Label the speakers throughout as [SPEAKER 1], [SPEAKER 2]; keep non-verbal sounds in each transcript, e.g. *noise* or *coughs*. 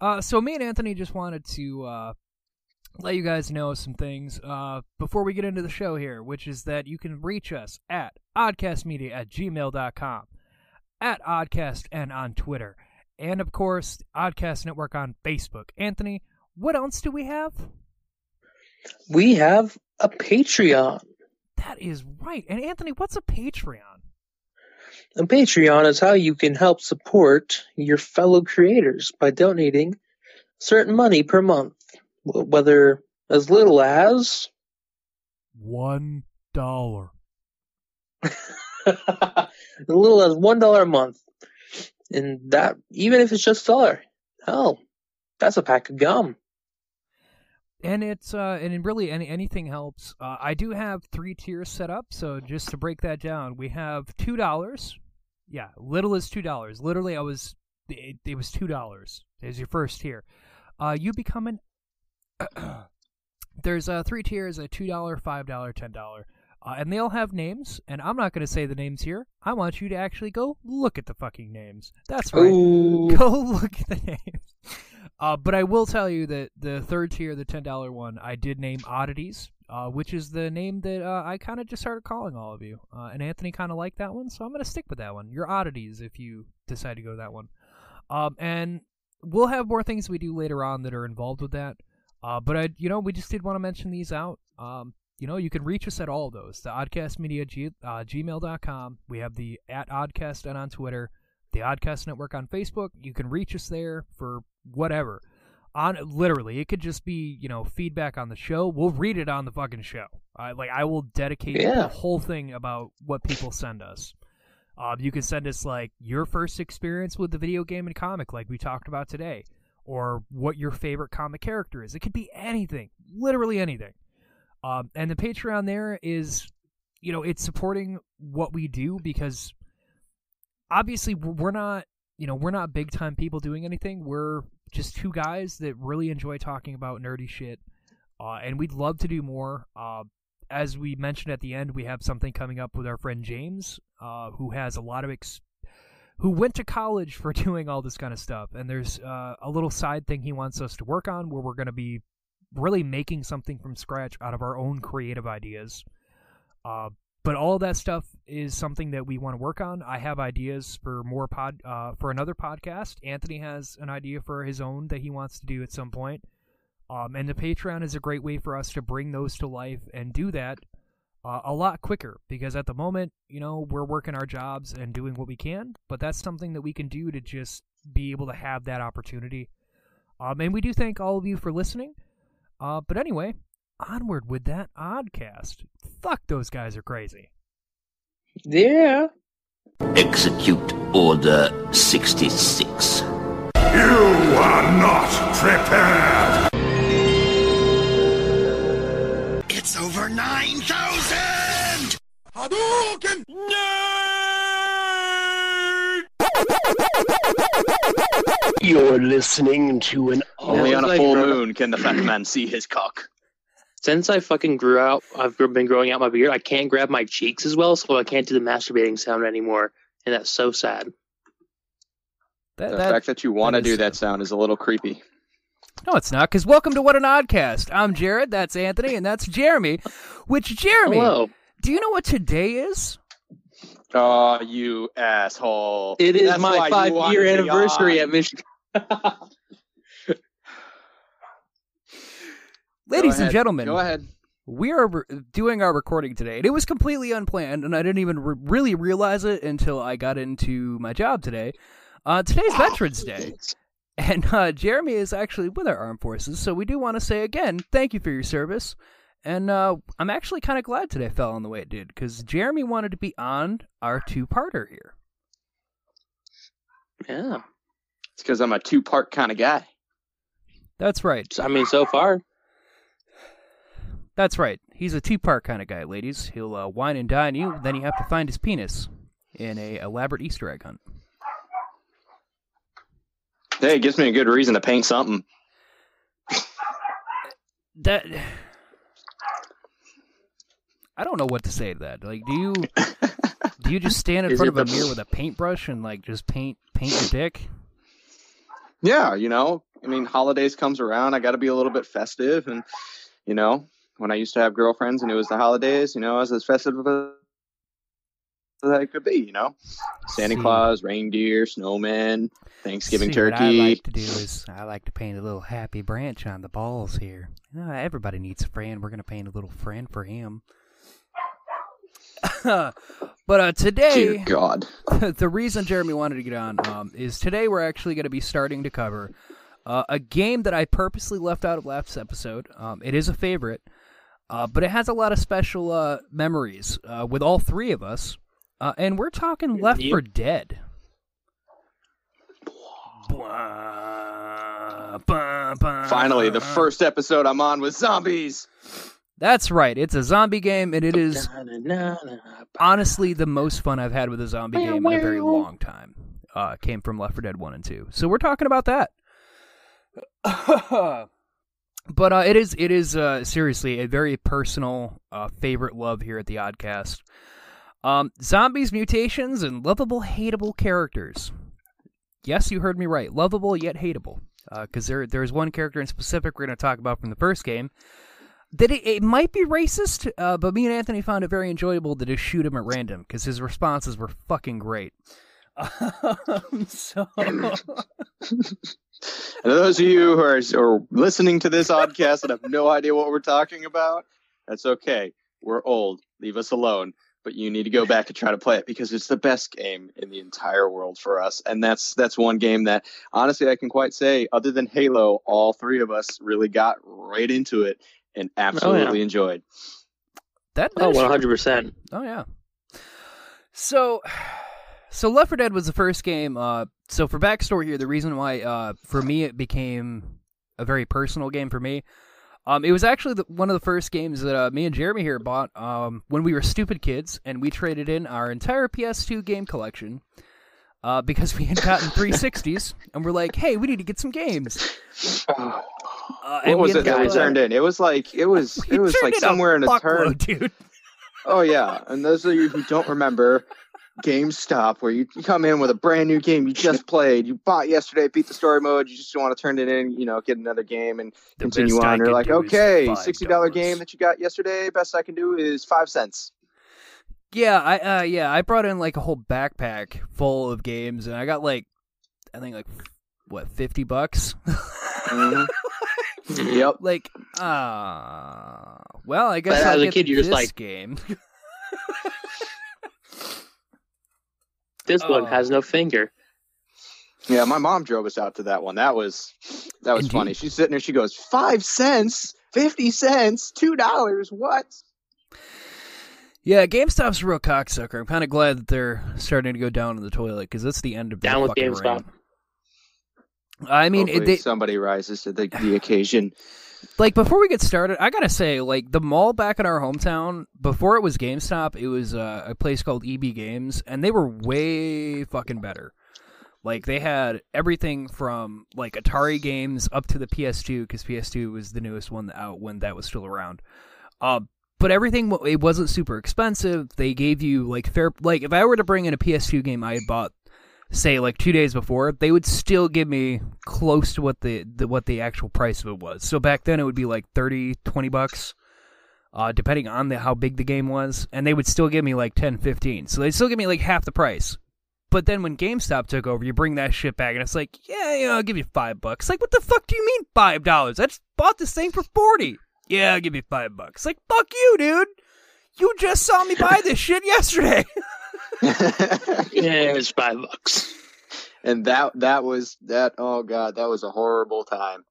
[SPEAKER 1] Uh, so me and Anthony just wanted to uh, let you guys know some things uh, before we get into the show here, which is that you can reach us at oddcastmedia at gmail.com, at oddcast and on Twitter, and of course, Oddcast Network on Facebook. Anthony, what else do we have?
[SPEAKER 2] We have a Patreon.
[SPEAKER 1] That is right. And Anthony, what's a Patreon?
[SPEAKER 2] A Patreon is how you can help support your fellow creators by donating certain money per month, whether as little as
[SPEAKER 1] one dollar,
[SPEAKER 2] as *laughs* little as one dollar a month, and that even if it's just a dollar, hell, that's a pack of gum.
[SPEAKER 1] And it's uh, and really any anything helps. Uh, I do have three tiers set up, so just to break that down, we have two dollars. Yeah, little as two dollars. Literally, I was it, it was two dollars as your first tier. Uh, you become an. *clears throat* There's uh, three tiers: a two dollar, five dollar, ten dollar. Uh, and they all have names, and I'm not going to say the names here. I want you to actually go look at the fucking names. That's right.
[SPEAKER 2] Ooh. *laughs*
[SPEAKER 1] Go look at the names. Uh, but I will tell you that the third tier, the ten dollar one, I did name oddities, uh, which is the name that uh, I kind of just started calling all of you. Uh, and Anthony kind of liked that one, so I'm gonna stick with that one. Your oddities, if you decide to go that one. Um, and we'll have more things we do later on that are involved with that. Uh, but I, you know, we just did want to mention these out. Um, you know, you can reach us at all of those. The Oddcastmedia G, uh, gmail.com. We have the at Oddcast and on Twitter, the Oddcast Network on Facebook. You can reach us there for whatever. On literally, it could just be you know feedback on the show. We'll read it on the fucking show. I like I will dedicate
[SPEAKER 2] Yeah.
[SPEAKER 1] the whole thing about what people send us. Um, you can send us like your first experience with the video game and comic, like we talked about today, or what your favorite comic character is. It could be anything, literally anything. Um, and the Patreon there is, you know, it's supporting what we do because obviously we're not, you know, we're not big time people doing anything. We're just two guys that really enjoy talking about nerdy shit, uh, and we'd love to do more. Uh, as we mentioned at the end, we have something coming up with our friend James, uh, who has a lot of ex- who went to college for *laughs* doing all this kind of stuff. And there's uh, a little side thing he wants us to work on where we're going to be really making something from scratch out of our own creative ideas. But all that stuff is something that we want to work on. I have ideas for more pod uh, for another podcast. Anthony has an idea for his own that he wants to do at some point. Um, and the Patreon is a great way for us to bring those to life and do that uh, a lot quicker because at the moment, you know, we're working our jobs and doing what we can, but that's something that we can do to just be able to have that opportunity. Um, and we do thank all of you for listening. Uh, but anyway, onward with that oddcast. Fuck, those guys are crazy.
[SPEAKER 2] Yeah.
[SPEAKER 3] Execute Order 66.
[SPEAKER 4] You are not prepared!
[SPEAKER 3] It's over 9,000!
[SPEAKER 4] Hadouken!
[SPEAKER 5] You're listening to an
[SPEAKER 6] Only on a full moon can the fat man see his cock.
[SPEAKER 2] Since I fucking grew out, I've been growing out my beard. I can't grab my cheeks as well, so I can't do the masturbating sound anymore, and that's so sad.
[SPEAKER 1] That,
[SPEAKER 6] The
[SPEAKER 1] that-
[SPEAKER 6] fact that you want to do that sound is a little creepy.
[SPEAKER 1] no, it's not. Because welcome to What an Oddcast. I'm Jared. That's Anthony, and that's Jeremy. Which Jeremy,
[SPEAKER 2] Hello.
[SPEAKER 1] do you know what today is?
[SPEAKER 6] Oh, you asshole.
[SPEAKER 2] It is
[SPEAKER 6] That's
[SPEAKER 2] my
[SPEAKER 6] five-year
[SPEAKER 2] anniversary at Michigan. *laughs*
[SPEAKER 1] Ladies and gentlemen,
[SPEAKER 6] Go ahead.
[SPEAKER 1] we are re- doing our recording today, and it was completely unplanned, and I didn't even re- really realize it until I got into my job today. Uh, today's Veterans Day, and uh, Jeremy is actually with our armed forces, so we do want to say again, thank you for your service. And uh, I'm actually kind of glad today fell on the way it did, because Jeremy wanted to be on our two-parter here.
[SPEAKER 2] Yeah.
[SPEAKER 6] It's because I'm a two part kind of guy.
[SPEAKER 1] That's right.
[SPEAKER 2] I mean, so far.
[SPEAKER 1] That's right. He's a two-part kind of guy, ladies. He'll uh, wine and dine you, then you have to find his penis in a elaborate Easter egg hunt.
[SPEAKER 6] Hey, it gives me a good reason to paint something.
[SPEAKER 1] that I don't know what to say to that. Like, do you do you just stand in *laughs* front of a
[SPEAKER 2] the-
[SPEAKER 1] mirror with a paintbrush and like just paint paint your dick?
[SPEAKER 6] Yeah, you know, I mean, holidays comes around. I got to be a little bit festive, and you know, when I used to have girlfriends and it was the holidays, you know, I was as festive as I could be. You know, Santa
[SPEAKER 1] See.
[SPEAKER 6] Claus, reindeer, snowman, Thanksgiving
[SPEAKER 1] See, What I like to do is I like to paint a little happy branch on the balls here. You know, everybody needs a friend. We're gonna paint a little friend for him. *laughs* but uh, today,
[SPEAKER 6] Dear God. *laughs*
[SPEAKER 1] the reason Jeremy wanted to get on um, is today we're actually going to be starting to cover uh, a game that I purposely left out of last episode. Um, it is a favorite, uh, but it has a lot of special uh, memories uh, with all three of us, uh, and we're talking Left 4 Dead.
[SPEAKER 6] Finally, the first episode I'm on with zombies.
[SPEAKER 1] That's right. It's a zombie game, and it is honestly the most fun I've had with a zombie game in a very long time. Uh, came from Left 4 Dead 1 and 2. So we're talking about that. *laughs* but uh, it is it is uh, seriously a very personal uh, favorite love here at the Oddcast. Um, zombies, mutations, and lovable, hateable characters. Yes, you heard me right. Lovable yet hateable. Because there there's one character in specific we're going to talk about from the first game that it, it might be racist, uh, but me and Anthony found it very enjoyable to just shoot him at random because his responses were fucking great. Um, so *laughs*
[SPEAKER 6] And those of you who are, are listening to this oddcast and have no idea what we're talking about, that's okay. We're old. Leave us alone. But you need to go back and try to play it because it's the best game in the entire world for us. And that's that's one game that honestly I can quite say, other than Halo, all three of us really got right into it and absolutely enjoyed.
[SPEAKER 1] that
[SPEAKER 2] Oh,
[SPEAKER 1] that is-
[SPEAKER 2] one hundred percent.
[SPEAKER 1] Oh yeah. So, so Left 4 Dead was the first game. Uh, so for backstory here, the reason why, uh, for me it became a very personal game for me. Um, it was actually the, one of the first games that uh, me and Jeremy here bought um, when we were stupid kids, and we traded in our entire PS2 game collection uh, because we had gotten *laughs* 360s, and we're like, "Hey, we need to get some games." *sighs* Uh,
[SPEAKER 6] What was it that we
[SPEAKER 1] uh,
[SPEAKER 6] turned in? It was like it *laughs* was it was like somewhere in a turn.
[SPEAKER 1] dude.
[SPEAKER 6] Oh yeah, and those of you who don't remember GameStop, where you, you come in with a brand new game you just played, you bought yesterday, beat the story mode, you just want to turn it in, you know, get another game and
[SPEAKER 1] The
[SPEAKER 6] continue on. You're like, okay, sixty dollar game that you got yesterday, best I can do is five cents.
[SPEAKER 1] Yeah, I uh yeah, I brought in like a whole backpack full of games and I got like I think like what, 50 bucks?
[SPEAKER 6] Mhm. *laughs* yep.
[SPEAKER 1] like uh well, I guess
[SPEAKER 2] But
[SPEAKER 1] I'll
[SPEAKER 2] as a kid, you're
[SPEAKER 1] this
[SPEAKER 2] just like-
[SPEAKER 1] game. *laughs*
[SPEAKER 2] This one
[SPEAKER 1] Oh.
[SPEAKER 2] has no finger.
[SPEAKER 6] Yeah, my mom drove us out to that one. That was that was
[SPEAKER 1] Indeed.
[SPEAKER 6] funny. She's sitting there, she goes, five cents, fifty cents, two dollars, what?
[SPEAKER 1] yeah, GameStop's a real cocksucker. I'm kind of glad that they're starting to go down in the toilet cuz that's the end of their
[SPEAKER 2] Down with GameStop.
[SPEAKER 1] reign. I mean, it, they,
[SPEAKER 6] somebody rises to the, the occasion.
[SPEAKER 1] Like before we get started, I gotta say, like the mall back in our hometown, before it was GameStop, it was uh, a place called EB Games, and they were way fucking better. Like they had everything from like Atari games up to the PS2 because PS2 was the newest one out when that was still around. Uh, but everything it wasn't super expensive. They gave you like fair like if I were to bring in a PS2 game I had bought say like two days before, they would still give me close to what the, the what the actual price of it was. So back then it would be like 30, 20 bucks, uh, depending on the, how big the game was, and they would still give me like 10, 15. So they'd still give me like half the price. But then when GameStop took over, you bring that shit back, and it's like, yeah, know, I'll give you five bucks. Like, what the fuck do you mean five dollars? I just bought this thing for forty. Yeah, I'll give you five bucks. Like, fuck you, dude. You just saw me buy this shit yesterday. *laughs* *laughs*
[SPEAKER 2] Yeah, it's five bucks.
[SPEAKER 6] and that that was that oh god that was a horrible time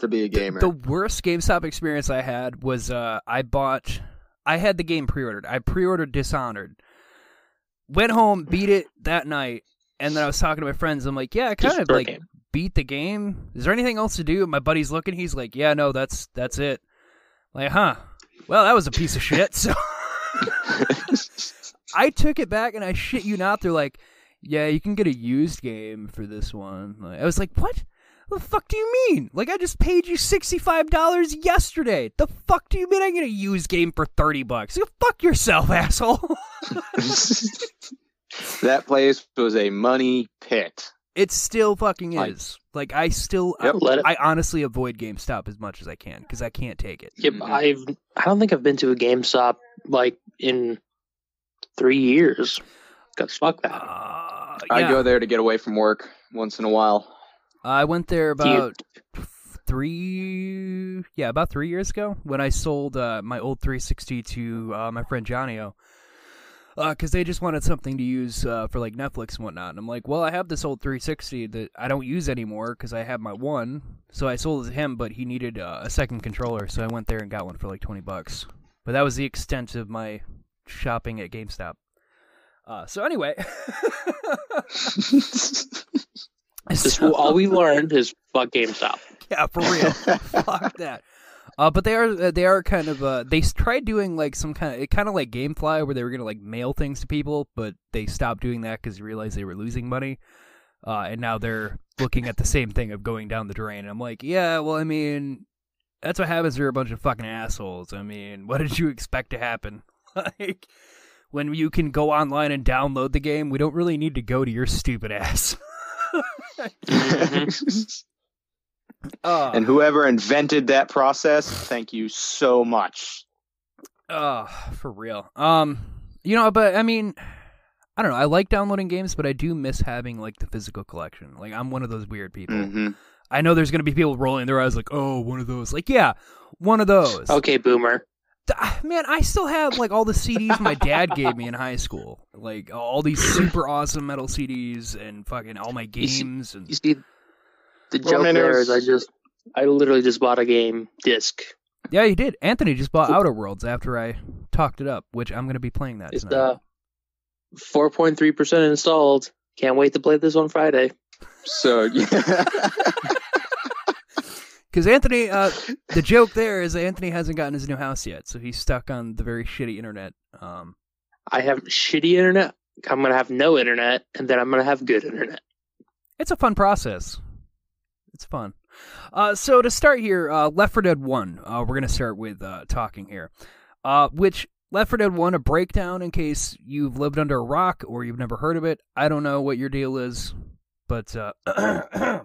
[SPEAKER 6] to be a gamer
[SPEAKER 1] The worst GameStop experience I had was uh, I bought, I had the game pre-ordered. I pre-ordered Dishonored. Went home, beat it that night, and then I was talking to my friends. I'm like, yeah, I kind
[SPEAKER 2] Just
[SPEAKER 1] of like
[SPEAKER 2] game.
[SPEAKER 1] beat the game. Is there anything else to do? My buddy's looking. He's like, yeah, no, that's that's it. like, huh? Well, that was a piece of shit. *laughs* So *laughs* I took it back, and I shit you not, they're like, yeah, you can get a used game for this one. Like, I was like, what? The fuck do you mean? Like I just paid you sixty five dollars yesterday. The fuck do you mean I get a used game for thirty bucks? You fuck yourself, *laughs* asshole. *laughs*
[SPEAKER 6] that place was a money pit
[SPEAKER 1] It still fucking
[SPEAKER 6] Like-
[SPEAKER 1] is. Like I still,
[SPEAKER 6] Yep.
[SPEAKER 2] Let it.
[SPEAKER 1] I, I honestly avoid GameStop as much as I can because I can't take it.
[SPEAKER 2] Yep,
[SPEAKER 6] Mhm.
[SPEAKER 2] I've. I don't think I've been to a GameStop like in three years. Cause fuck that.
[SPEAKER 1] Uh,
[SPEAKER 6] I go there to get away from work once in a while.
[SPEAKER 1] I went there
[SPEAKER 2] Do you-
[SPEAKER 1] about three, yeah, about three years ago when I sold uh, my old 360 to uh, my friend Johnny-O. Because they just wanted something to use uh, for like Netflix and whatnot. And I'm like, well, I have this old 360 that I don't use anymore because I have my one. So I sold it to him, but he needed uh, a second controller. So I went there and got one for like 20 bucks. But that was the extent of my shopping at GameStop. Uh, so anyway. *laughs* *laughs*
[SPEAKER 2] All we learned is fuck GameStop.
[SPEAKER 1] yeah, for real. *laughs* Fuck that. Uh, but they are uh, they are kind of uh, they tried doing like some kind of it kind of like GameFly where they were gonna like mail things to people, but they stopped doing that because they realized they were losing money. Uh, and now they're looking at the same thing of going down the drain. And I'm like, yeah, well, I mean, that's what happens. You're a bunch of fucking assholes. I mean, what did you expect to happen? *laughs* like, when you can go online and download the game, we don't really need to go to your stupid ass. *laughs* *laughs* uh,
[SPEAKER 6] and whoever invented that process, thank you so much.
[SPEAKER 1] Oh, for real. Um, you know, but I mean, I don't know. I like downloading games, but I do miss having like the physical collection. Like, I'm one of those weird people.
[SPEAKER 6] hmm
[SPEAKER 1] I know there's gonna be people rolling their eyes like, "Oh, one of those." Like, yeah, one of those.
[SPEAKER 2] Okay, boomer.
[SPEAKER 1] Th- Man, I still have like all the CDs my dad gave me in high school. Like all these super awesome metal CDs and fucking all my
[SPEAKER 2] You see-
[SPEAKER 1] games and
[SPEAKER 2] You see, the
[SPEAKER 6] Well, I
[SPEAKER 2] joke
[SPEAKER 6] mean, it
[SPEAKER 2] there I just, I literally just bought a game disc.
[SPEAKER 1] yeah, you did. Anthony just bought Outer Worlds after I talked it up, which I'm gonna be playing that
[SPEAKER 2] It's
[SPEAKER 1] tonight.
[SPEAKER 2] uh, four point three percent installed. Can't wait to play this on Friday.
[SPEAKER 6] So *laughs* yeah.
[SPEAKER 1] Because Anthony, uh, the joke there is Anthony hasn't gotten his new house yet, so he's stuck on the very shitty internet. Um,
[SPEAKER 2] I have shitty internet. I'm gonna have no internet, and then I'm gonna have good internet.
[SPEAKER 1] it's a fun process. It's fun. Uh, so to start here, uh, Left 4 Dead 1. Uh, we're gonna start with uh, talking here. Uh, which Left 4 Dead 1, a breakdown in case you've lived under a rock or you've never heard of it. I don't know what your deal is, but uh, *clears throat*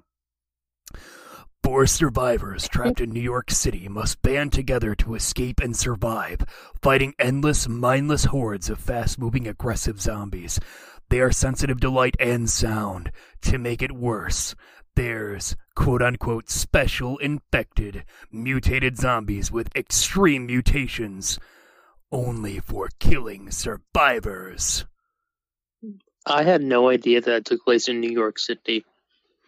[SPEAKER 1] Four survivors trapped in New York City must band together to escape and survive, fighting endless, mindless hordes of fast moving, aggressive zombies. They are sensitive to light and sound. To make it worse, there's quote unquote special infected, mutated zombies with extreme mutations. Only for killing survivors.
[SPEAKER 2] I had no idea that took place in New York City.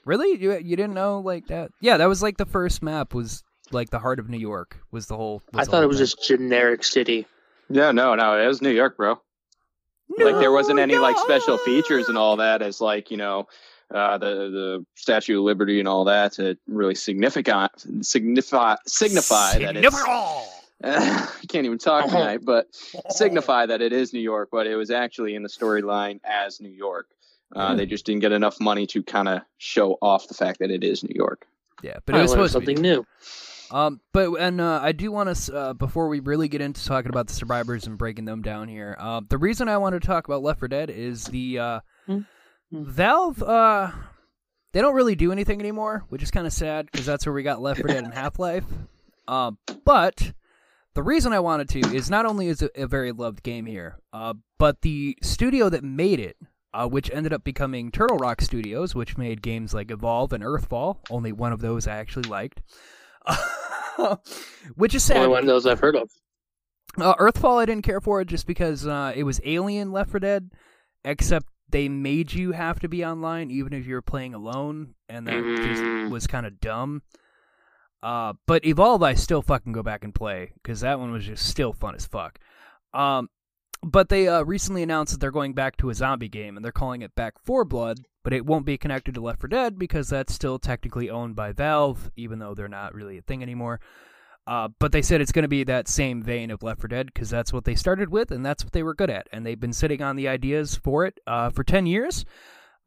[SPEAKER 1] Really? You you didn't know like that? Yeah, that was like the first map was like the heart of New York was the whole.
[SPEAKER 2] I
[SPEAKER 1] the
[SPEAKER 2] thought
[SPEAKER 1] whole
[SPEAKER 2] it was
[SPEAKER 1] thing.
[SPEAKER 2] just generic city.
[SPEAKER 6] Yeah, no, no. It was New York, bro. like there wasn't any like special features and all that as like you know uh, the the Statue of Liberty and all that to really significant signify signify that it's *laughs* I can't even talk tonight, but signify that it is New York, but it was actually in the storyline as New York. Uh,
[SPEAKER 1] Hmm.
[SPEAKER 6] They just didn't get enough money to kind of show off the fact that it is New York.
[SPEAKER 1] Yeah, but
[SPEAKER 2] I
[SPEAKER 1] it was
[SPEAKER 2] learned
[SPEAKER 1] supposed to be.
[SPEAKER 2] something new.
[SPEAKER 1] Um, but and uh, I do want to uh, before we really get into talking about the survivors and breaking them down here. Uh, the reason I want to talk about Left 4 Dead is the uh,
[SPEAKER 2] Hmm.
[SPEAKER 1] Valve. Uh, they don't really do anything anymore, which is kind of sad because that's where we got Left 4 Dead and *laughs* Half Life. Um, but the reason I wanted to is not only is it a very loved game here, uh, but the studio that made it. Uh, which ended up becoming Turtle Rock Studios, which made games like Evolve and Earthfall. Only one of those I actually liked. *laughs* which is sad.
[SPEAKER 2] Only one of those I've heard of.
[SPEAKER 1] Uh, Earthfall, I didn't care for it just because uh, it was Alien Left 4 Dead, except they made you have to be online even if you were playing alone, and that
[SPEAKER 2] Mm.
[SPEAKER 1] just was kind of dumb. Uh, but Evolve, I still fucking go back and play because that one was just still fun as fuck. Um, but they uh, recently announced that they're going back to a zombie game and they're calling it Back 4 Blood, but it won't be connected to Left 4 Dead because that's still technically owned by Valve, even though they're not really a thing anymore. Uh, but they said it's going to be that same vein of Left 4 Dead because that's what they started with and that's what they were good at. And they've been sitting on the ideas for it uh, for 10 years.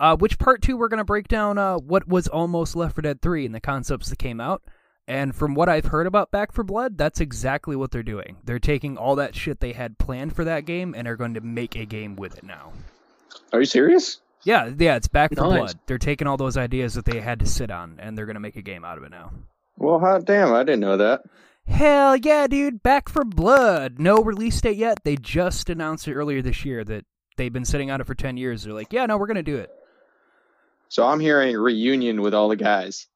[SPEAKER 1] Uh, which part two, we're going to break down uh, what was almost Left 4 Dead 3 and the concepts that came out. And from what I've heard about Back 4 Blood, that's exactly what they're doing. They're taking all that shit they had planned for that game and are going to make a game with it now.
[SPEAKER 6] Are you serious?
[SPEAKER 1] Yeah, yeah, it's Back for
[SPEAKER 2] Nice.
[SPEAKER 1] Blood. They're taking all those ideas that they had to sit on, and they're gonna make a game out of it now.
[SPEAKER 6] Well, hot damn, I didn't know that.
[SPEAKER 1] Hell yeah, dude! Back 4 Blood. No release date yet. They just announced it earlier this year that they've been sitting on it for ten years. They're like, yeah, no, we're gonna do it.
[SPEAKER 6] So I'm hearing a reunion with all the guys.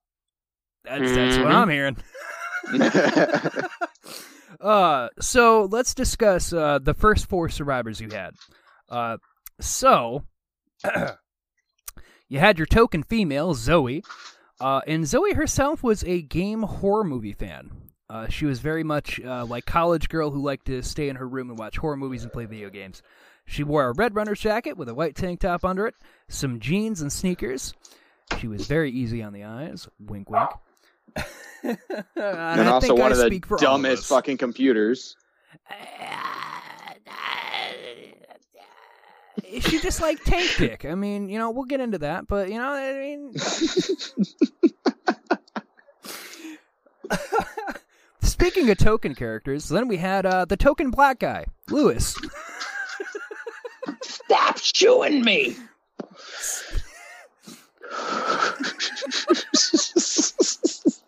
[SPEAKER 1] That's that's what
[SPEAKER 2] Mhm.
[SPEAKER 1] I'm hearing. *laughs* Uh, so let's discuss uh, the first four survivors you had. Uh, so *clears throat* you had your token female, Zoe, uh, and Zoe herself was a game horror movie fan. Uh, she was very much uh, like college girl who liked to stay in her room and watch horror movies and play video games. She wore a red runner's jacket with a white tank top under it, some jeans and sneakers. She was very easy on the eyes. Wink, wink. And
[SPEAKER 6] and also one of the dumbest fucking computers.
[SPEAKER 1] she just like tank *laughs* dick. I mean, you know, we'll get into that, but you know, I mean, *laughs* speaking of token characters, then we had uh, the token black guy, Lewis.
[SPEAKER 2] Stop shooting me! *laughs*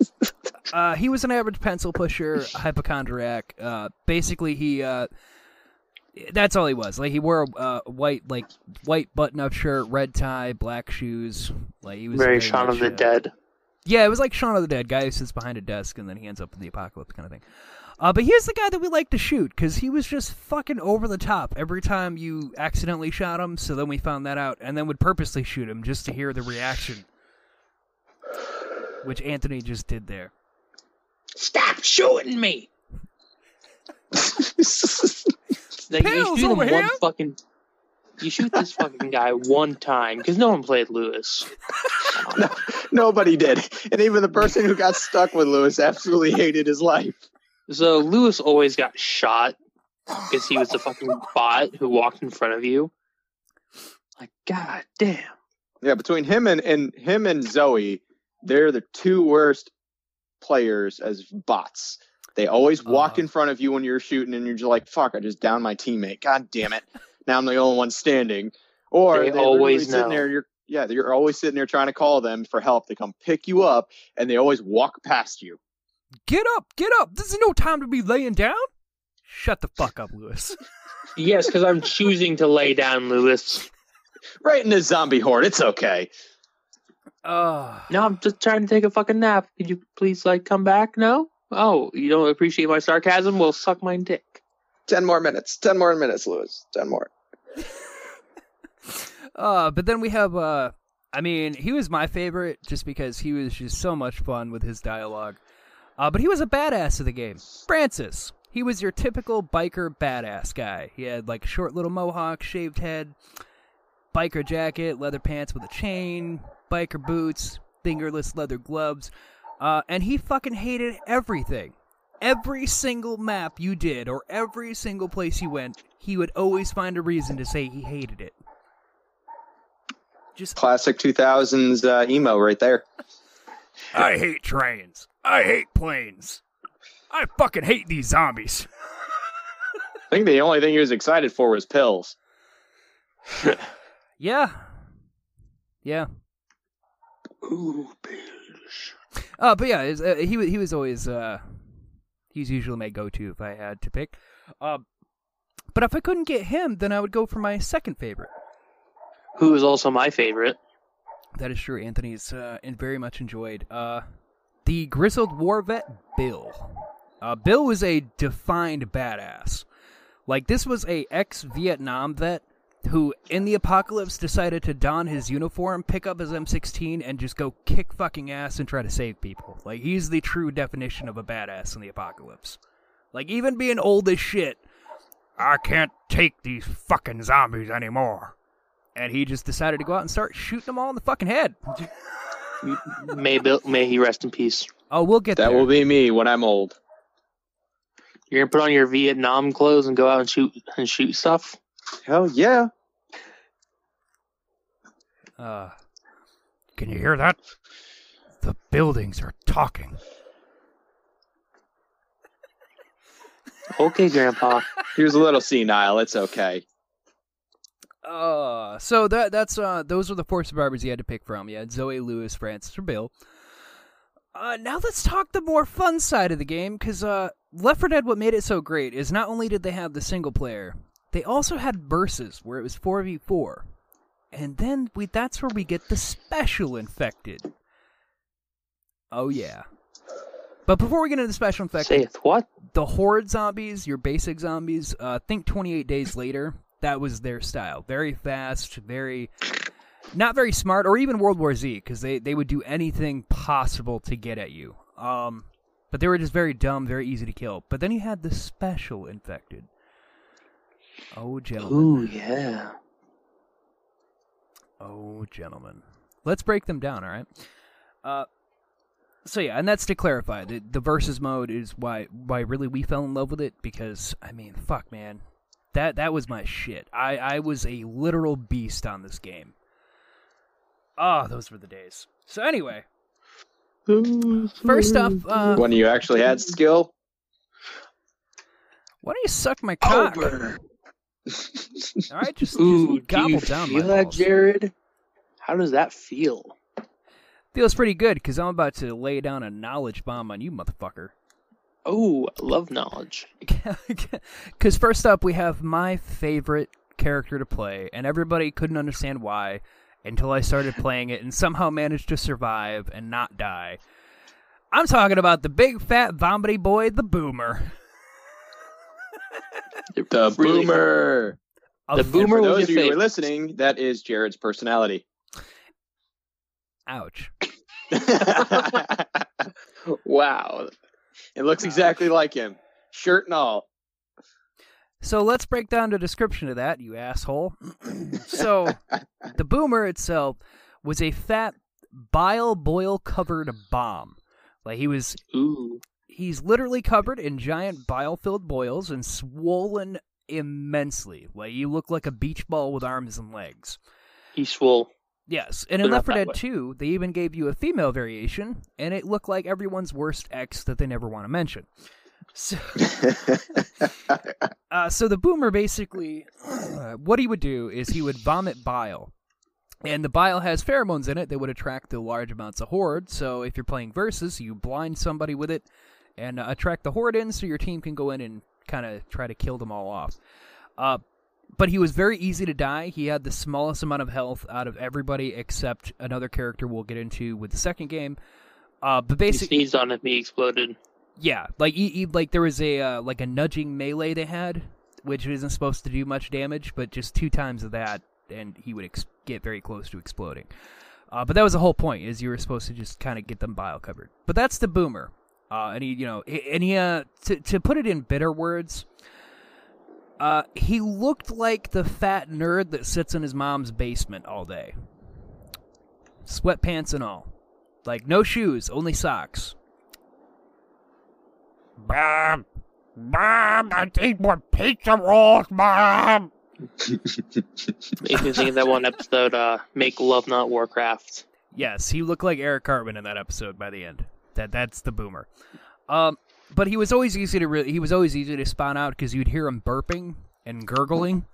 [SPEAKER 1] Uh, he was an average pencil pusher, hypochondriac. Uh, basically, he uh, that's all he was. Like he wore a uh, white, like white button-up shirt, red tie, black shoes. Like he was
[SPEAKER 2] Very Shaun
[SPEAKER 1] much,
[SPEAKER 2] of the
[SPEAKER 1] uh,
[SPEAKER 2] Dead.
[SPEAKER 1] Yeah, it was like Shaun of the Dead, guy who sits behind a desk and then he ends up in the apocalypse kind of thing. Uh, but here's the guy that we like to shoot because he was just fucking over the top every time you accidentally shot him. So then we found that out and then would purposely shoot him just to hear the reaction, which Anthony just did there.
[SPEAKER 2] Stop shooting me! Like, you
[SPEAKER 1] Pills
[SPEAKER 2] shoot him one
[SPEAKER 1] here?
[SPEAKER 2] fucking. You shoot this fucking guy one time because no one played Lewis. *laughs*
[SPEAKER 6] No, nobody did. And even the person who got stuck with Lewis absolutely hated his life.
[SPEAKER 2] So Lewis always got shot because he was the fucking bot who walked in front of you. Like, god damn.
[SPEAKER 6] Yeah, between him and, and him and Zoe, they're the two worst players as bots. They always walk
[SPEAKER 1] Uh.
[SPEAKER 6] in front of you when you're shooting, and you're just like, "Fuck! I just downed my teammate. God damn it! *laughs* Now I'm the only one standing." Or
[SPEAKER 2] They
[SPEAKER 6] they
[SPEAKER 2] always
[SPEAKER 6] always sitting there. You're yeah, you're always sitting there trying to call them for help. They come pick you up, and they always walk past you.
[SPEAKER 1] Get up, get up. This is no time to be laying down. Shut the fuck up, Lewis.
[SPEAKER 2] Yes, because I'm choosing to lay down Lewis. *laughs*
[SPEAKER 6] Right in the zombie horde. It's okay.
[SPEAKER 1] Uh,
[SPEAKER 2] No, I'm just trying to take a fucking nap. Could you please like come back? No. Oh, you don't appreciate my sarcasm? Well, suck my dick.
[SPEAKER 6] Ten more minutes. Ten more minutes, Lewis. Ten more. *laughs*
[SPEAKER 1] uh, but then we have, uh, I mean, he was my favorite just because he was just so much fun with his dialogue. Uh, but he was a badass of the game. Francis. He was your typical biker badass guy. He had like a short little mohawk, shaved head, biker jacket, leather pants with a chain, biker boots, fingerless leather gloves. Uh, and he fucking hated everything. Every single map you did, or every single place you went, he would always find a reason to say he hated it. Just
[SPEAKER 6] Classic 2000s uh, emo right there. *laughs*
[SPEAKER 1] I hate trains. I hate planes. I fucking hate these zombies.
[SPEAKER 6] I think the only thing he was excited for was pills. *laughs*
[SPEAKER 1] Yeah. Yeah.
[SPEAKER 2] Ooh, bitch.
[SPEAKER 1] Uh, but yeah, it's, uh, he he was always uh, he's usually my go-to if I had to pick. Uh, but if I couldn't get him, then I would go for my second favorite.
[SPEAKER 2] Who is also my favorite?
[SPEAKER 1] That is true. Anthony's uh, and very much enjoyed. Uh, the grizzled war vet Bill. Uh, Bill was a defined badass. Like this was a ex-Vietnam vet who, in the apocalypse, decided to don his uniform, pick up his M16, and just go kick fucking ass and try to save people. Like he's the true definition of a badass in the apocalypse. Like even being old as shit, I can't take these fucking zombies anymore. And he just decided to go out and start shooting them all in the fucking head. *laughs*
[SPEAKER 2] May Bill, may he rest in peace.
[SPEAKER 1] Oh, we'll get
[SPEAKER 6] That
[SPEAKER 1] there.
[SPEAKER 6] will be me when I'm old.
[SPEAKER 2] You're gonna put on your Vietnam clothes and go out and shoot and shoot stuff.
[SPEAKER 6] Hell yeah.
[SPEAKER 1] Uh, can you hear that? The buildings are talking.
[SPEAKER 2] Okay, Grandpa.
[SPEAKER 6] He was a little senile. It's okay.
[SPEAKER 1] Uh, so that that's uh those were the four survivors you had to pick from. You had Zoe, Lewis, Francis, or Bill. Uh, now let's talk the more fun side of the game, because uh, Left 4 Dead, what made it so great is not only did they have the single player, they also had verses where it was 4v4. And then we that's where we get the special infected. Oh yeah. But before we get into the special infected,
[SPEAKER 2] Saith what?
[SPEAKER 1] the horde zombies, your basic zombies, uh, think 28 days later, that was their style. Very fast, very not very smart, or even World War Z, because they, they would do anything possible to get at you. Um, but they were just very dumb, very easy to kill. But then you had the special infected. Oh, gentlemen.
[SPEAKER 2] Ooh, yeah.
[SPEAKER 1] Oh, gentlemen. Let's break them down, all right? Uh, so yeah, and that's to clarify. The the versus mode is why why really we fell in love with it because I mean, fuck man. That that was my shit. I I was a literal beast on this game. Ah, those were the days. So anyway, first up, uh,
[SPEAKER 6] When you actually had skill.
[SPEAKER 1] why don't you suck my cock?
[SPEAKER 2] Over. *laughs*
[SPEAKER 1] All right, just,
[SPEAKER 2] Ooh,
[SPEAKER 1] just
[SPEAKER 2] do
[SPEAKER 1] gobble
[SPEAKER 2] you
[SPEAKER 1] down
[SPEAKER 2] feel that,
[SPEAKER 1] balls.
[SPEAKER 2] Jared? How does that feel?
[SPEAKER 1] Feels pretty good because I'm about to lay down a knowledge bomb on you, motherfucker.
[SPEAKER 2] Oh, I love knowledge. *laughs*
[SPEAKER 1] Because first up, we have my favorite character to play, and everybody couldn't understand why until I started playing it and somehow managed to survive and not die. I'm talking about the big fat vomity boy, the Boomer. *laughs*
[SPEAKER 6] The
[SPEAKER 2] Really-
[SPEAKER 6] boomer.
[SPEAKER 1] A
[SPEAKER 2] The
[SPEAKER 1] f-
[SPEAKER 2] Boomer
[SPEAKER 6] For those of you who are listening, that is Jared's personality.
[SPEAKER 1] Ouch. *laughs*
[SPEAKER 2] Wow.
[SPEAKER 6] It looks exactly like him, shirt and all.
[SPEAKER 1] So let's break down the description of that, you asshole. *clears throat* so, *laughs* the Boomer itself was a fat bile boil covered bomb. Like he was
[SPEAKER 2] Ooh.
[SPEAKER 1] He's literally covered in giant bile filled boils and swollen immensely. Like you look like a beach ball with arms and legs.
[SPEAKER 2] He swole.
[SPEAKER 1] Yes, and in
[SPEAKER 2] But
[SPEAKER 1] Left 4 Dead
[SPEAKER 2] way.
[SPEAKER 1] 2, they even gave you a female variation, and it looked like everyone's worst ex that they never want to mention. So, *laughs* uh, so the boomer basically, *clears throat* what he would do is he would vomit bile, and the bile has pheromones in it that would attract the large amounts of horde. So if you're playing versus, you blind somebody with it and uh, attract the horde in, so your team can go in and kind of try to kill them all off. Uh, but he was very easy to die. He had the smallest amount of health out of everybody except another character we'll get into with the second game. Uh, but
[SPEAKER 2] He
[SPEAKER 1] basically,
[SPEAKER 2] sneezed on him. He exploded.
[SPEAKER 1] yeah, like he, he- like there was a uh, like a nudging melee they had, which isn't supposed to do much damage, but just two times of that, and he would ex- get very close to exploding. Uh, but that was the whole point, is you were supposed to just kind of get them bile covered. But that's the boomer, uh, and he, you know, and he, uh, to to put it in bitter words, uh, he looked like the fat nerd that sits in his mom's basement all day, sweatpants and all, like no shoes, only socks.
[SPEAKER 4] Mom! Mom, I need more pizza rolls, Mom!
[SPEAKER 2] Makes me think of that one episode, uh, Make Love Not Warcraft.
[SPEAKER 1] Yes, he looked like Eric Cartman in that episode by the end. That that's the boomer. Um, but he was always easy to re- he was always easy to spawn out because you'd hear him burping and gurgling.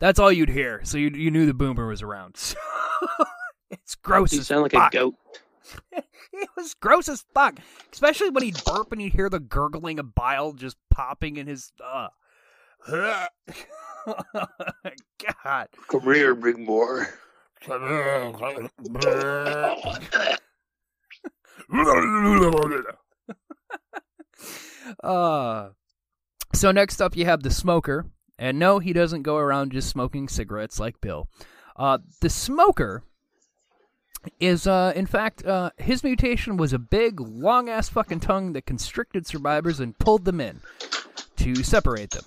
[SPEAKER 1] That's all you'd hear, so you you knew the boomer was around. *laughs* it's gross
[SPEAKER 2] You sound like
[SPEAKER 1] fuck.
[SPEAKER 2] a goat. *laughs*
[SPEAKER 1] It was gross as fuck, especially when he'd burp and you'd hear the gurgling of bile just popping in his. Uh. *laughs* *laughs* God.
[SPEAKER 2] Come here, big boy. *laughs*
[SPEAKER 1] Uh, so next up, you have the smoker, and no, he doesn't go around just smoking cigarettes like Bill. Uh, the smoker is, uh, in fact, uh, his mutation was a big, long ass fucking tongue that constricted survivors and pulled them in to separate them.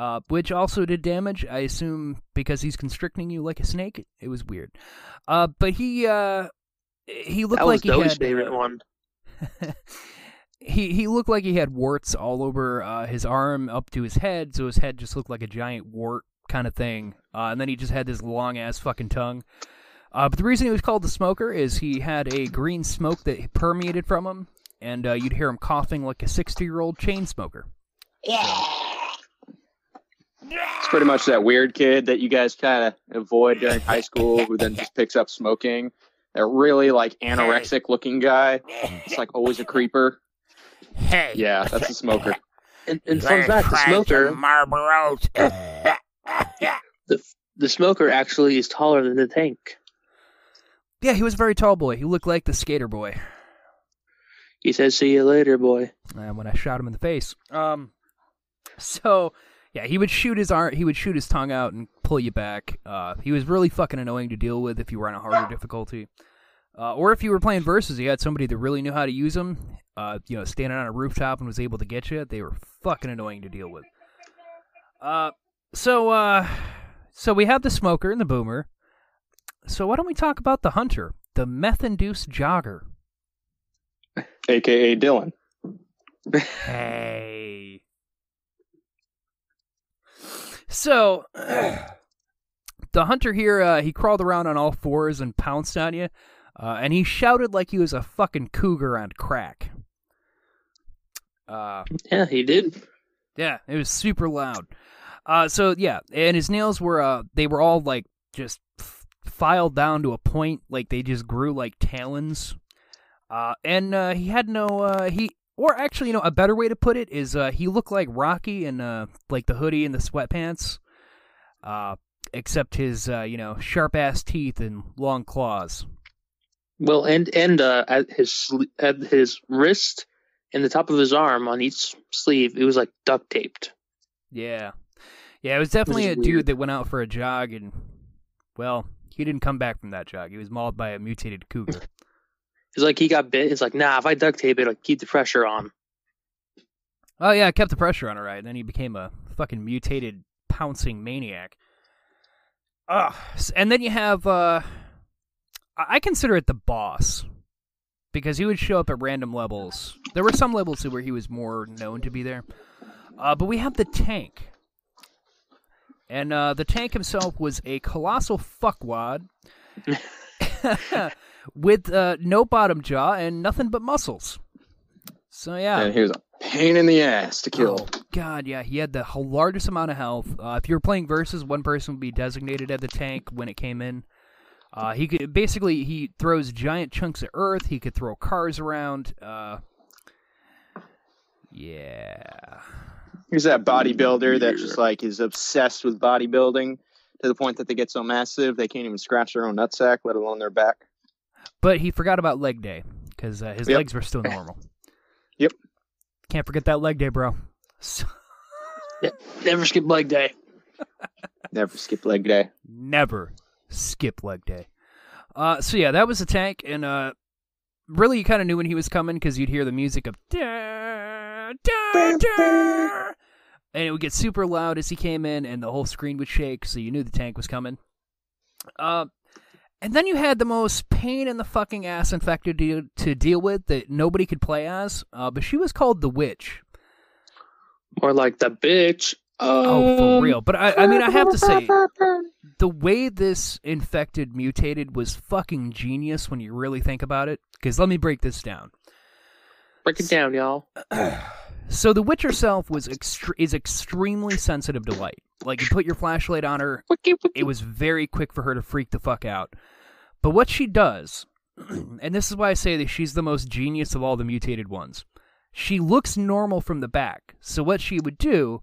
[SPEAKER 1] Uh, which also did damage, I assume, because he's constricting you like a snake. It was weird. Uh, but he, uh, he looked
[SPEAKER 2] That
[SPEAKER 1] like
[SPEAKER 2] was
[SPEAKER 1] he
[SPEAKER 2] Doge's
[SPEAKER 1] had,
[SPEAKER 2] favorite
[SPEAKER 1] uh,
[SPEAKER 2] one. *laughs*
[SPEAKER 1] he he looked like he had warts all over uh, his arm up to his head, so his head just looked like a giant wart kind of thing. Uh, and then he just had this long ass fucking tongue. Uh, but the reason he was called the smoker is he had a green smoke that permeated from him, and uh, you'd hear him coughing like a 60 year old chain smoker.
[SPEAKER 6] It's pretty much that weird kid that you guys kind of avoid during high school, who then just picks up smoking. That really like anorexic looking guy. It's like always a creeper.
[SPEAKER 4] Hey.
[SPEAKER 6] Yeah, that's a smoker.
[SPEAKER 2] And, and fun
[SPEAKER 4] let's
[SPEAKER 2] fact, the smoker,
[SPEAKER 4] Marlboros. *laughs* *laughs*
[SPEAKER 2] the, the smoker actually is taller than the tank.
[SPEAKER 1] Yeah, he was a very tall boy. He looked like the skater boy.
[SPEAKER 2] He said, "See you later, boy."
[SPEAKER 1] And when I shot him in the face. Um, so yeah, he would shoot his arm, he would shoot his tongue out and pull you back. Uh, he was really fucking annoying to deal with if you were on a harder difficulty, uh, or if you were playing versus, you had somebody that really knew how to use them. Uh, you know, standing on a rooftop and was able to get you. They were fucking annoying to deal with. Uh, so uh, so we have the smoker and the boomer. So why don't we talk about the hunter, the meth-induced jogger?
[SPEAKER 6] AKA Dylan.
[SPEAKER 1] Hey. So, the hunter here, uh, he crawled around on all fours and pounced on you, uh, and he shouted like he was a fucking cougar on crack. Uh,
[SPEAKER 2] Yeah, he did.
[SPEAKER 1] yeah, it was super loud. Uh, so yeah, and his nails were, uh, they were all like just f- filed down to a point, like they just grew like talons. Uh, and uh, he had no, uh, he, or actually, you know, a better way to put it is, uh, he looked like Rocky in, uh, like the hoodie and the sweatpants. Uh, except his, uh, you know, sharp ass teeth and long claws.
[SPEAKER 2] Well, and and uh, at his at his wrist and the top of his arm on each sleeve, it was like duct taped.
[SPEAKER 1] Yeah. Yeah, it was definitely a
[SPEAKER 2] is
[SPEAKER 1] dude that went out for a jog and, well, he didn't come back from that jog. He was mauled by a mutated cougar.
[SPEAKER 2] It's like he got bit. It's like, nah, if I duct tape it, I'll keep the pressure on.
[SPEAKER 1] Oh, yeah, it kept the pressure on, all right. And then he became a fucking mutated pouncing maniac. Ugh. And then you have, uh, I I consider it the boss. Because he would show up at random levels. There were some levels where he was more known to be there. Uh, but we have the tank. And uh, the tank himself was a colossal fuckwad *laughs* *laughs* with uh, no bottom jaw and nothing but muscles. So yeah,
[SPEAKER 6] And he was a pain in the ass to kill.
[SPEAKER 1] Oh, God, yeah, he had the largest amount of health. Uh, if you were playing versus, one person would be designated at the tank when it came in. Uh, he could basically he throws giant chunks of earth. He could throw cars around. Uh, yeah,
[SPEAKER 6] He's that bodybuilder that just like is obsessed with bodybuilding to the point that they get so massive they can't even scratch their own nutsack, let alone their back.
[SPEAKER 1] but he forgot about leg day because uh, his
[SPEAKER 6] Yep.
[SPEAKER 1] legs were still normal. *laughs*
[SPEAKER 6] Yep.
[SPEAKER 1] Can't forget that leg day, bro. So,
[SPEAKER 2] Never skip leg day. *laughs*
[SPEAKER 6] Never skip leg day.
[SPEAKER 1] never skip leg day. Uh, so yeah, that was the tank, and uh, really, you kind of knew when he was coming because you'd hear the music of da, da, da, and it would get super loud as he came in, and the whole screen would shake, so you knew the tank was coming. Uh, and then you had the most pain in the fucking ass infected to, to deal with that nobody could play as, uh, but she was called the witch.
[SPEAKER 2] More like the bitch.
[SPEAKER 1] Oh, for
[SPEAKER 2] Um,
[SPEAKER 1] real. But I, I mean, I have to say, *laughs* the way this infected mutated was fucking genius when you really think about it. Because let me break this down.
[SPEAKER 2] Break it down, y'all. *clears throat*
[SPEAKER 1] So the witch herself was extre- is extremely sensitive to light. Like you put your flashlight on her, it was very quick for her to freak the fuck out. But what she does, *clears throat* and this is why I say that she's the most genius of all the mutated ones. She looks normal from the back. So what she would do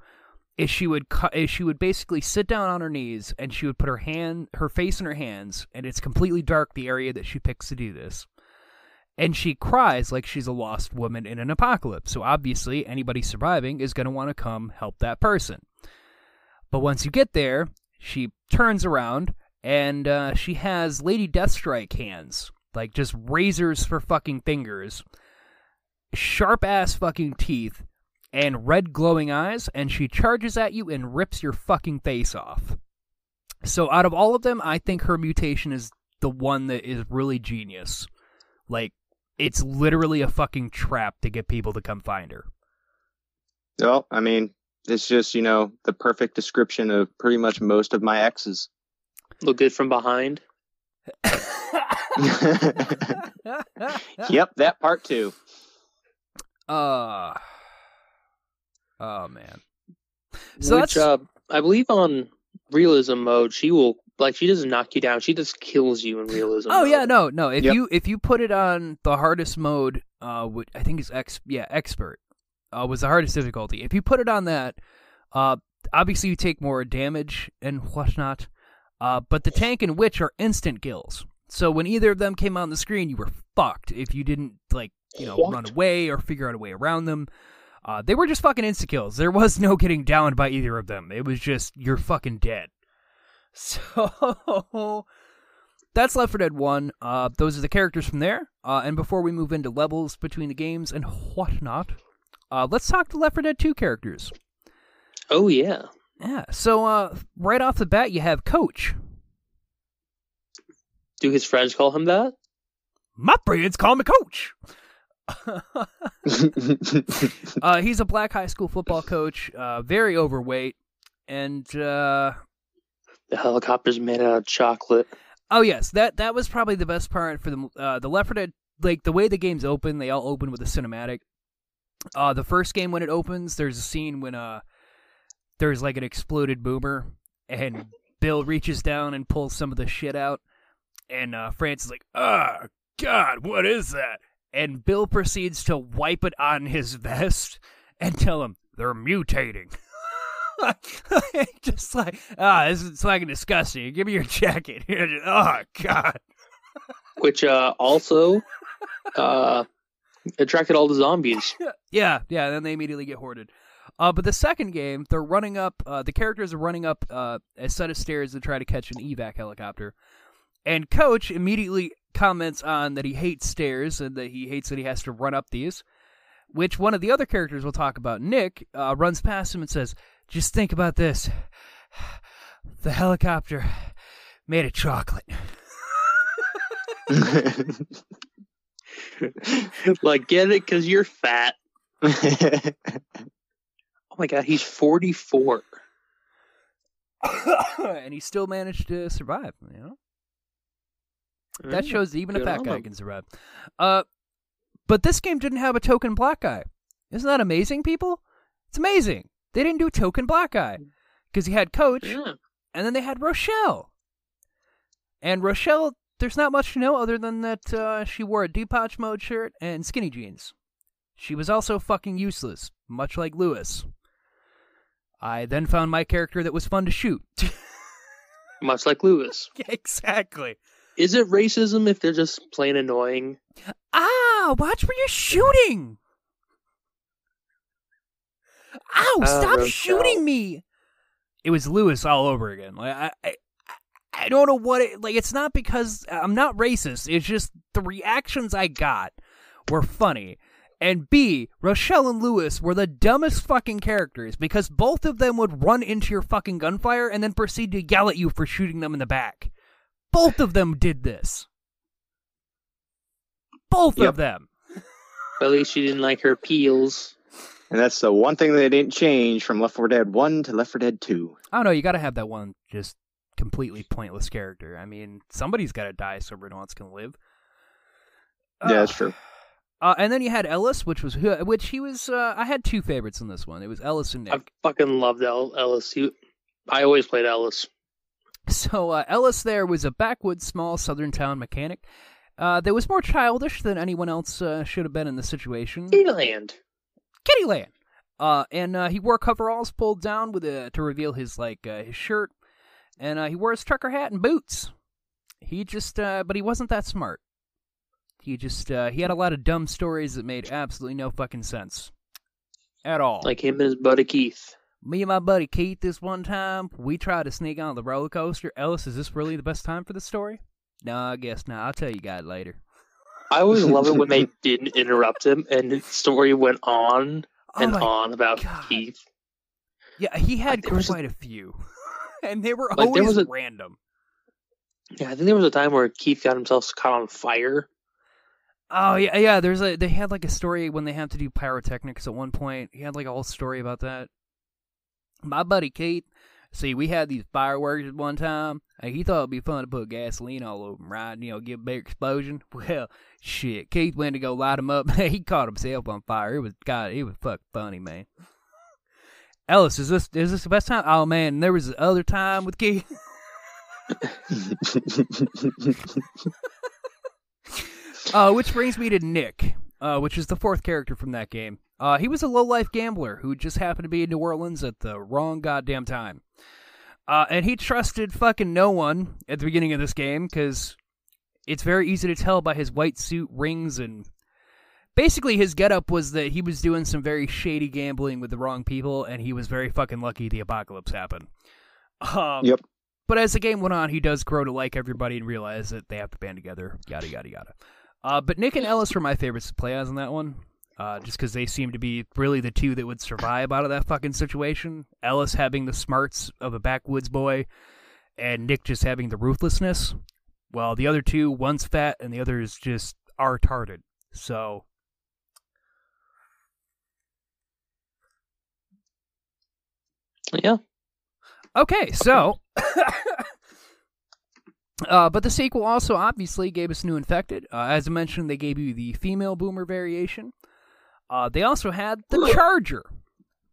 [SPEAKER 1] is she would cu- is she would basically sit down on her knees and she would put her hand her face in her hands and it's completely dark the area that she picks to do this. And she cries like she's a lost woman in an apocalypse. So obviously anybody surviving is going to want to come help that person. But once you get there, she turns around and uh, she has Lady Deathstrike hands, like just razors for fucking fingers, sharp ass fucking teeth, and red glowing eyes, and she charges at you and rips your fucking face off. So out of all of them, I think her mutation is the one that is really genius. Like, it's literally a fucking trap to get people to come find her.
[SPEAKER 6] Well, I mean, it's just, you know, the perfect description of pretty much most of my exes.
[SPEAKER 2] Look good from behind. *laughs*
[SPEAKER 6] yep, that part too.
[SPEAKER 1] Uh Oh man. So
[SPEAKER 2] Which,
[SPEAKER 1] that's
[SPEAKER 2] uh, I believe on realism mode, she will like she doesn't knock you down; she just kills you in realism.
[SPEAKER 1] Oh
[SPEAKER 2] mode.
[SPEAKER 1] yeah, no, no. If
[SPEAKER 6] Yep.
[SPEAKER 1] you if you put it on the hardest mode, uh, which I think is ex yeah expert, uh, was the hardest difficulty. If you put it on that, uh, obviously you take more damage and whatnot. Uh, but the tank and witch are instant kills. So when either of them came on the screen, you were fucked if you didn't like you know
[SPEAKER 2] What?
[SPEAKER 1] run away or figure out a way around them. Uh, they were just fucking insta kills. There was no getting downed by either of them. It was just you're fucking dead. So *laughs* that's Left 4 Dead 1. Uh, those are the characters from there. Uh, and before we move into levels between the games and whatnot, uh, let's talk to Left 4 Dead 2 characters.
[SPEAKER 2] Oh yeah.
[SPEAKER 1] Yeah. So uh, right off the bat, you have Coach.
[SPEAKER 2] Do his friends call him that?
[SPEAKER 1] My friends call me Coach. *laughs* *laughs* uh, he's a black high school football coach, uh, very overweight, and uh,
[SPEAKER 2] The helicopter's made out of chocolate.
[SPEAKER 1] Oh yes, that that was probably the best part for the uh, the Left 4 Dead. Like the way the games open, they all open with a cinematic. Uh, the first game when it opens, there's a scene when uh, there's like an exploded boomer, and Bill reaches down and pulls some of the shit out, and uh, Francis is like, "Ah, God, what is that?" And Bill proceeds to wipe it on his *laughs* vest and tell him they're mutating. *laughs* *laughs* just like ah, this is fucking disgusting. Give me your jacket. *laughs* oh God.
[SPEAKER 2] which uh, also uh, attracted all the zombies. *laughs*
[SPEAKER 1] Yeah, yeah. Then they immediately get hoarded. Uh, but the second game, they're running up. Uh, the characters are running up uh, a set of stairs to try to catch an evac helicopter, and Coach immediately comments on that he hates stairs and that he hates that he has to run up these. Which one of the other characters we'll talk about, Nick, uh, runs past him and says, "Just think about this: the helicopter made of chocolate." *laughs*
[SPEAKER 2] like, get it? Because you're fat. *laughs* Oh my god, he's 44. *coughs*
[SPEAKER 1] and he still managed to survive. You know. That shows that even a fat guy
[SPEAKER 2] him.
[SPEAKER 1] can survive. Uh, but this game didn't have a token black guy. Isn't that amazing, people? It's amazing. They didn't do token black guy because he had Coach,
[SPEAKER 2] Yeah.
[SPEAKER 1] and then they had Rochelle. And Rochelle, there's not much to know other than that uh, she wore a Depeche Mode shirt and skinny jeans. She was also fucking useless, much like Louis. I then found my character that was fun to shoot. *laughs*
[SPEAKER 2] Much like Louis. *laughs*
[SPEAKER 1] exactly.
[SPEAKER 2] Is it racism if they're just plain annoying?
[SPEAKER 1] Ah, watch where you're shooting. Ow, stop
[SPEAKER 2] Rochelle.
[SPEAKER 1] shooting me. It was Louis all over again. Like I, I I don't know what it like it's not because uh, I'm not racist. It's just the reactions I got were funny. And B, Rochelle and Louis were the dumbest fucking characters because both of them would run into your fucking gunfire and then proceed to yell at you for shooting them in the back. Both of them did this. Both
[SPEAKER 6] Yep.
[SPEAKER 1] of them.
[SPEAKER 2] At least she didn't like her peels.
[SPEAKER 6] And that's the one thing they didn't change from Left 4 Dead 1 to Left 4 Dead 2.
[SPEAKER 1] I don't know. You got to have that one just completely pointless character. I mean, somebody's got to die so everyone else can live.
[SPEAKER 6] Yeah, that's
[SPEAKER 1] Uh,
[SPEAKER 6] true.
[SPEAKER 1] Uh, and then you had Ellis, which was which he was. Uh, I had two favorites in this one. It was Ellis and Nick.
[SPEAKER 2] I fucking loved El- Ellis. He, I always played Ellis.
[SPEAKER 1] So uh, Ellis there was a backwoods, small southern town mechanic uh, that was more childish than anyone else uh, should have been in the situation.
[SPEAKER 2] Eland.
[SPEAKER 1] Kittyland. Uh, and uh, he wore coveralls pulled down with a, to reveal his like uh, his shirt, and uh, he wore his trucker hat and boots. He just, uh, but he wasn't that smart. He just, uh, he had a lot of dumb stories that made absolutely no fucking sense at all.
[SPEAKER 2] Like him and his buddy Keith.
[SPEAKER 1] me and my buddy Keith, this one time, we tried to sneak on the roller coaster. Ellis, is this really the best time for the story? No, I guess not. I'll tell you guys later.
[SPEAKER 2] I always love it when they *laughs* didn't interrupt him and the story went on
[SPEAKER 1] Oh
[SPEAKER 2] and
[SPEAKER 1] my
[SPEAKER 2] on about
[SPEAKER 1] God.
[SPEAKER 2] Keith.
[SPEAKER 1] Yeah, he had
[SPEAKER 2] was a-
[SPEAKER 1] quite a few, *laughs* and they were
[SPEAKER 2] Like,
[SPEAKER 1] always
[SPEAKER 2] a-
[SPEAKER 1] random.
[SPEAKER 2] Yeah, I think there was a time where Keith got himself caught on fire.
[SPEAKER 1] Oh yeah, yeah. There's a they had like a story when they have to do pyrotechnics at one point. He had like a whole story about that. My buddy Kate See, we had these fireworks at one time, and he thought it'd be fun to put gasoline all over them, right? You know, give a big explosion. *laughs* Well, shit, Keith went to go light them up. *laughs* he caught himself on fire. It was God, it was fuck funny, man. *laughs* Ellis, is this is this the best time? Oh man, there was the other time with Keith. Uh, which brings me to Nick, uh, which is the fourth character from that game. Uh, he was a low life gambler who just happened to be in New Orleans at the wrong goddamn time. Uh, and he trusted fucking no one at the beginning of this game because it's very easy to tell by his white suit, rings, and basically his getup was that he was doing some very shady gambling with the wrong people, and he was very fucking lucky the apocalypse happened. Um,
[SPEAKER 6] Yep.
[SPEAKER 1] But as the game went on, he does grow to like everybody and realize that they have to band together. Yada yada yada. Uh, but Nick and Ellis were my favorites to play as in that one. Uh, just because they seem to be really the two that would survive out of that fucking situation. Ellis having the smarts of a backwoods boy, and Nick just having the ruthlessness. Well, the other two, one's fat and the other is just are retarded. So
[SPEAKER 2] Yeah.
[SPEAKER 1] Okay, so. *coughs* *laughs* uh, but the sequel also obviously gave us New Infected. Uh, as I mentioned, they gave you the female boomer variation. Uh, they also had the Charger,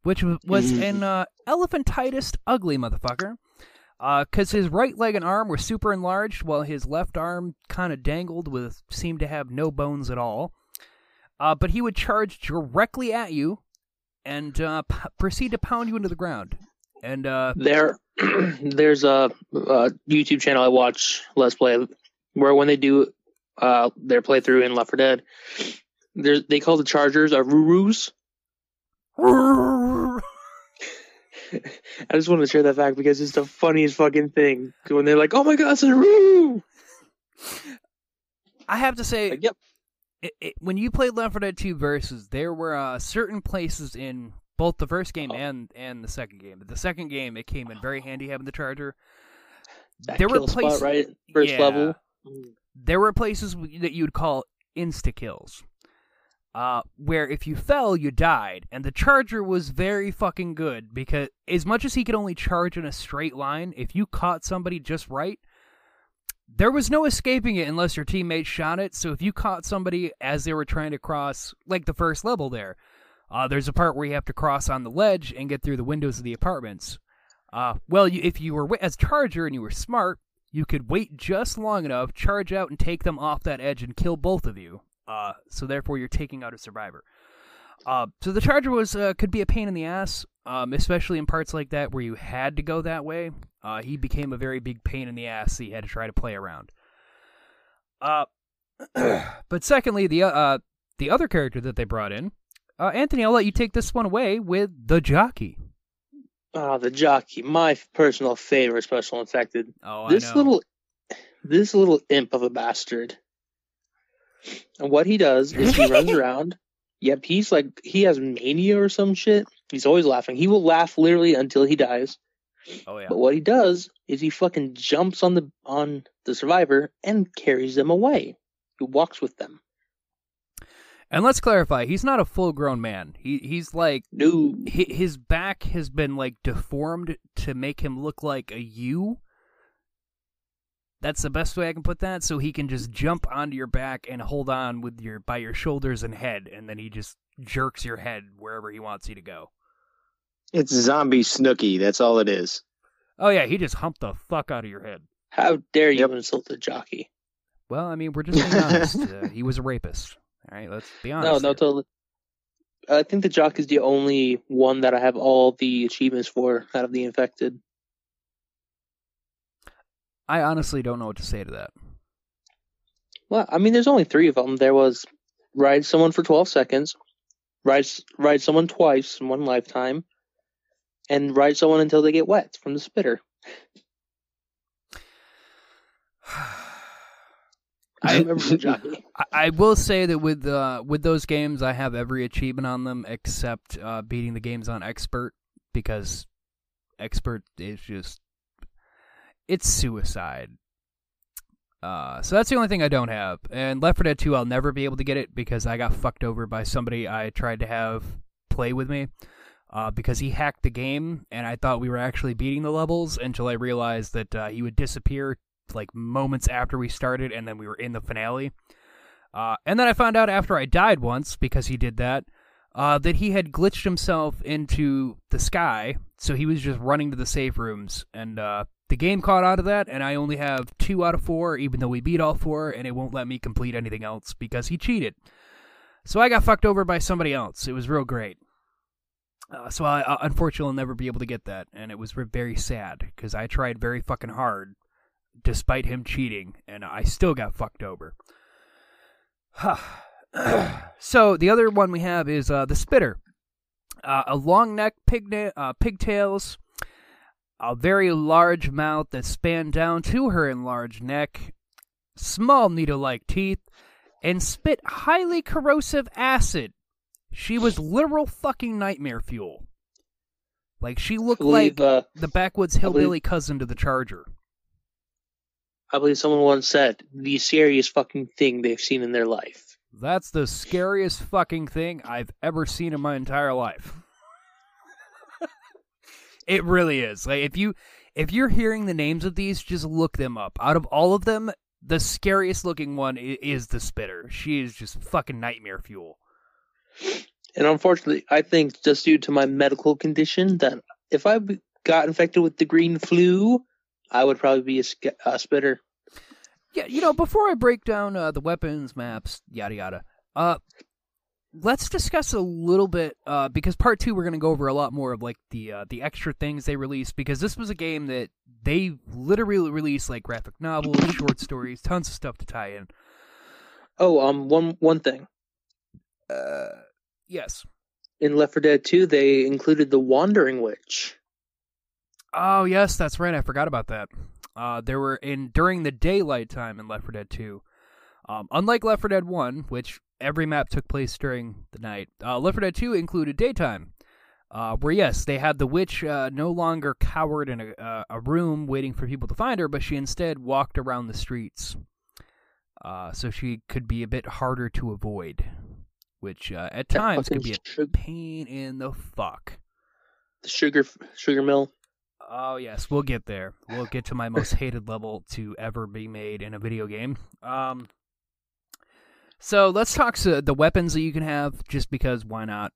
[SPEAKER 1] which was, was an uh, elephantitis ugly motherfucker. Because his right leg and arm were super enlarged, while his left arm kind of dangled with seemed to have no bones at all. Uh, but he would charge directly at you and uh, p- proceed to pound you into the ground. And uh,
[SPEAKER 2] There, *clears throat* there's a, a YouTube channel I watch Let's Play where when they do uh, their playthrough in Left 4 Dead, there's they call the Chargers a Rurus. *laughs* I just wanted to share that fact because it's the funniest fucking thing when they're like, "Oh my god, it's a Ruru!"
[SPEAKER 1] I have to say,
[SPEAKER 2] Like, yep.
[SPEAKER 1] it, it, when you played Left 4 Dead 2 versus, there were uh, certain places in both the first game and and the second game. But the second game, it came in very handy having the charger.
[SPEAKER 2] That
[SPEAKER 1] there were
[SPEAKER 2] kill spot,
[SPEAKER 1] places,
[SPEAKER 2] right? First
[SPEAKER 1] Yeah.
[SPEAKER 2] level.
[SPEAKER 1] There were places that you'd call insta kills, uh, where if you fell, you died, and the charger was very fucking good because as much as he could only charge in a straight line, if you caught somebody just right, there was no escaping it unless your teammate shot it. So if you caught somebody as they were trying to cross, like the first level there, uh, there's a part where you have to cross on the ledge and get through the windows of the apartments. Uh, well, you, if you were as charger and you were smart, you could wait just long enough, charge out, and take them off that edge and kill both of you. Uh, so therefore, you're taking out a survivor. Uh, so the charger was uh, could be a pain in the ass, um, especially in parts like that where you had to go that way. Uh, he became a very big pain in the ass. that you had to try to play around. Uh, *clears throat* but secondly, the uh, the other character that they brought in, uh, Anthony, I'll let you take this one away with the jockey.
[SPEAKER 2] Ah, the jockey, my personal favorite special infected.
[SPEAKER 1] Oh,
[SPEAKER 2] this
[SPEAKER 1] I know.
[SPEAKER 2] little, this little imp of a bastard. And what he does is he runs *laughs* around. Yep, he's like he has mania or some shit. He's always laughing. He will laugh literally until he dies.
[SPEAKER 1] oh yeah.
[SPEAKER 2] But what he does is he fucking jumps on the on the survivor and carries them away. He walks with them.
[SPEAKER 1] And let's clarify, he's not a full-grown man. He he's like
[SPEAKER 2] No,
[SPEAKER 1] hi- his back has been like deformed to make him look like a U. That's the best way I can put that. So he can just jump onto your back and hold on with your by your shoulders and head, and then he just jerks your head wherever he wants you to go.
[SPEAKER 6] It's zombie Snooki. That's all it is.
[SPEAKER 1] Oh yeah, he just humped the fuck out of your head.
[SPEAKER 2] how dare you
[SPEAKER 6] Yep.
[SPEAKER 2] insult the jockey?
[SPEAKER 1] Well, I mean, we're just being honest. *laughs* Uh, he was a rapist. All right, let's be honest.
[SPEAKER 2] No, no,
[SPEAKER 1] here.
[SPEAKER 2] totally. I think the jock is the only one that I have all the achievements for out of the infected.
[SPEAKER 1] I honestly don't know what to say to that.
[SPEAKER 2] Well, I mean, there's only three of them. There was ride someone for 12 seconds, ride ride someone twice in one lifetime, and ride someone until they get wet from the spitter. *sighs* *sighs* *sighs* I *laughs* remember the jockey.
[SPEAKER 1] I, I will say that with uh, with those games, I have every achievement on them except uh, beating the games on expert because expert is just it's suicide. Uh, so that's the only thing I don't have. And Left 4 Dead 2, I'll never be able to get it because I got fucked over by somebody I tried to have play with me. uh, because he hacked the game, and I thought we were actually beating the levels until I realized that uh, he would disappear like moments after we started, and then we were in the finale. Uh, and then I found out after I died once because he did that uh, that he had glitched himself into the sky, so he was just running to the safe rooms, and uh, the game caught out of that, and I only have two out of four, even though we beat all four, and it won't let me complete anything else because he cheated. So I got fucked over by somebody else. It was real great. Uh, so I uh, unfortunately will never be able to get that, and it was very sad because I tried very fucking hard, despite him cheating, and I still got fucked over. *sighs* so the other one we have is uh, the spitter, uh, a long neck, pig uh, pigtails, a very large mouth that span down to her enlarged neck, small needle-like teeth, and spit highly corrosive acid. She was literal fucking nightmare fuel. Like she looked
[SPEAKER 2] believe,
[SPEAKER 1] like
[SPEAKER 2] uh,
[SPEAKER 1] the backwoods
[SPEAKER 2] I believe-
[SPEAKER 1] hillbilly cousin to the Charger.
[SPEAKER 2] I believe someone once said the scariest fucking thing they've seen in their life.
[SPEAKER 1] That's the scariest fucking thing I've ever seen in my entire life. *laughs* it really is. Like if you if you're hearing the names of these, just look them up. Out of all of them, the scariest looking one is the spitter. She is just fucking nightmare fuel.
[SPEAKER 2] And unfortunately, I think just due to my medical condition, that if I got infected with the green flu, I would probably be a, a spitter.
[SPEAKER 1] Yeah, you know, before I break down uh, the weapons, maps, yada yada, uh, let's discuss a little bit uh, because part two we're going to go over a lot more of like the uh, the extra things they released because this was a game that they literally released like graphic novels, short stories, tons of stuff to tie in.
[SPEAKER 2] Oh, um, one one thing
[SPEAKER 1] Uh, yes.
[SPEAKER 2] in Left 4 Dead 2, they included the Wandering Witch.
[SPEAKER 1] Oh yes, that's right. I forgot about that. Uh, there were in during the daylight time in Left 4 Dead 2. Um, unlike Left 4 Dead 1, which every map took place during the night, uh, Left 4 Dead 2 included daytime. Uh, where yes, they had the witch uh, no longer cowered in a, uh, a room waiting for people to find her, but she instead walked around the streets, uh, so she could be a bit harder to avoid, which uh, at times could be a pain in the fuck.
[SPEAKER 2] the sugar sugar mill.
[SPEAKER 1] Oh yes, we'll get there. We'll get to my most *laughs* hated level to ever be made in a video game. Um, so let's talk to the weapons that you can have, just because why not?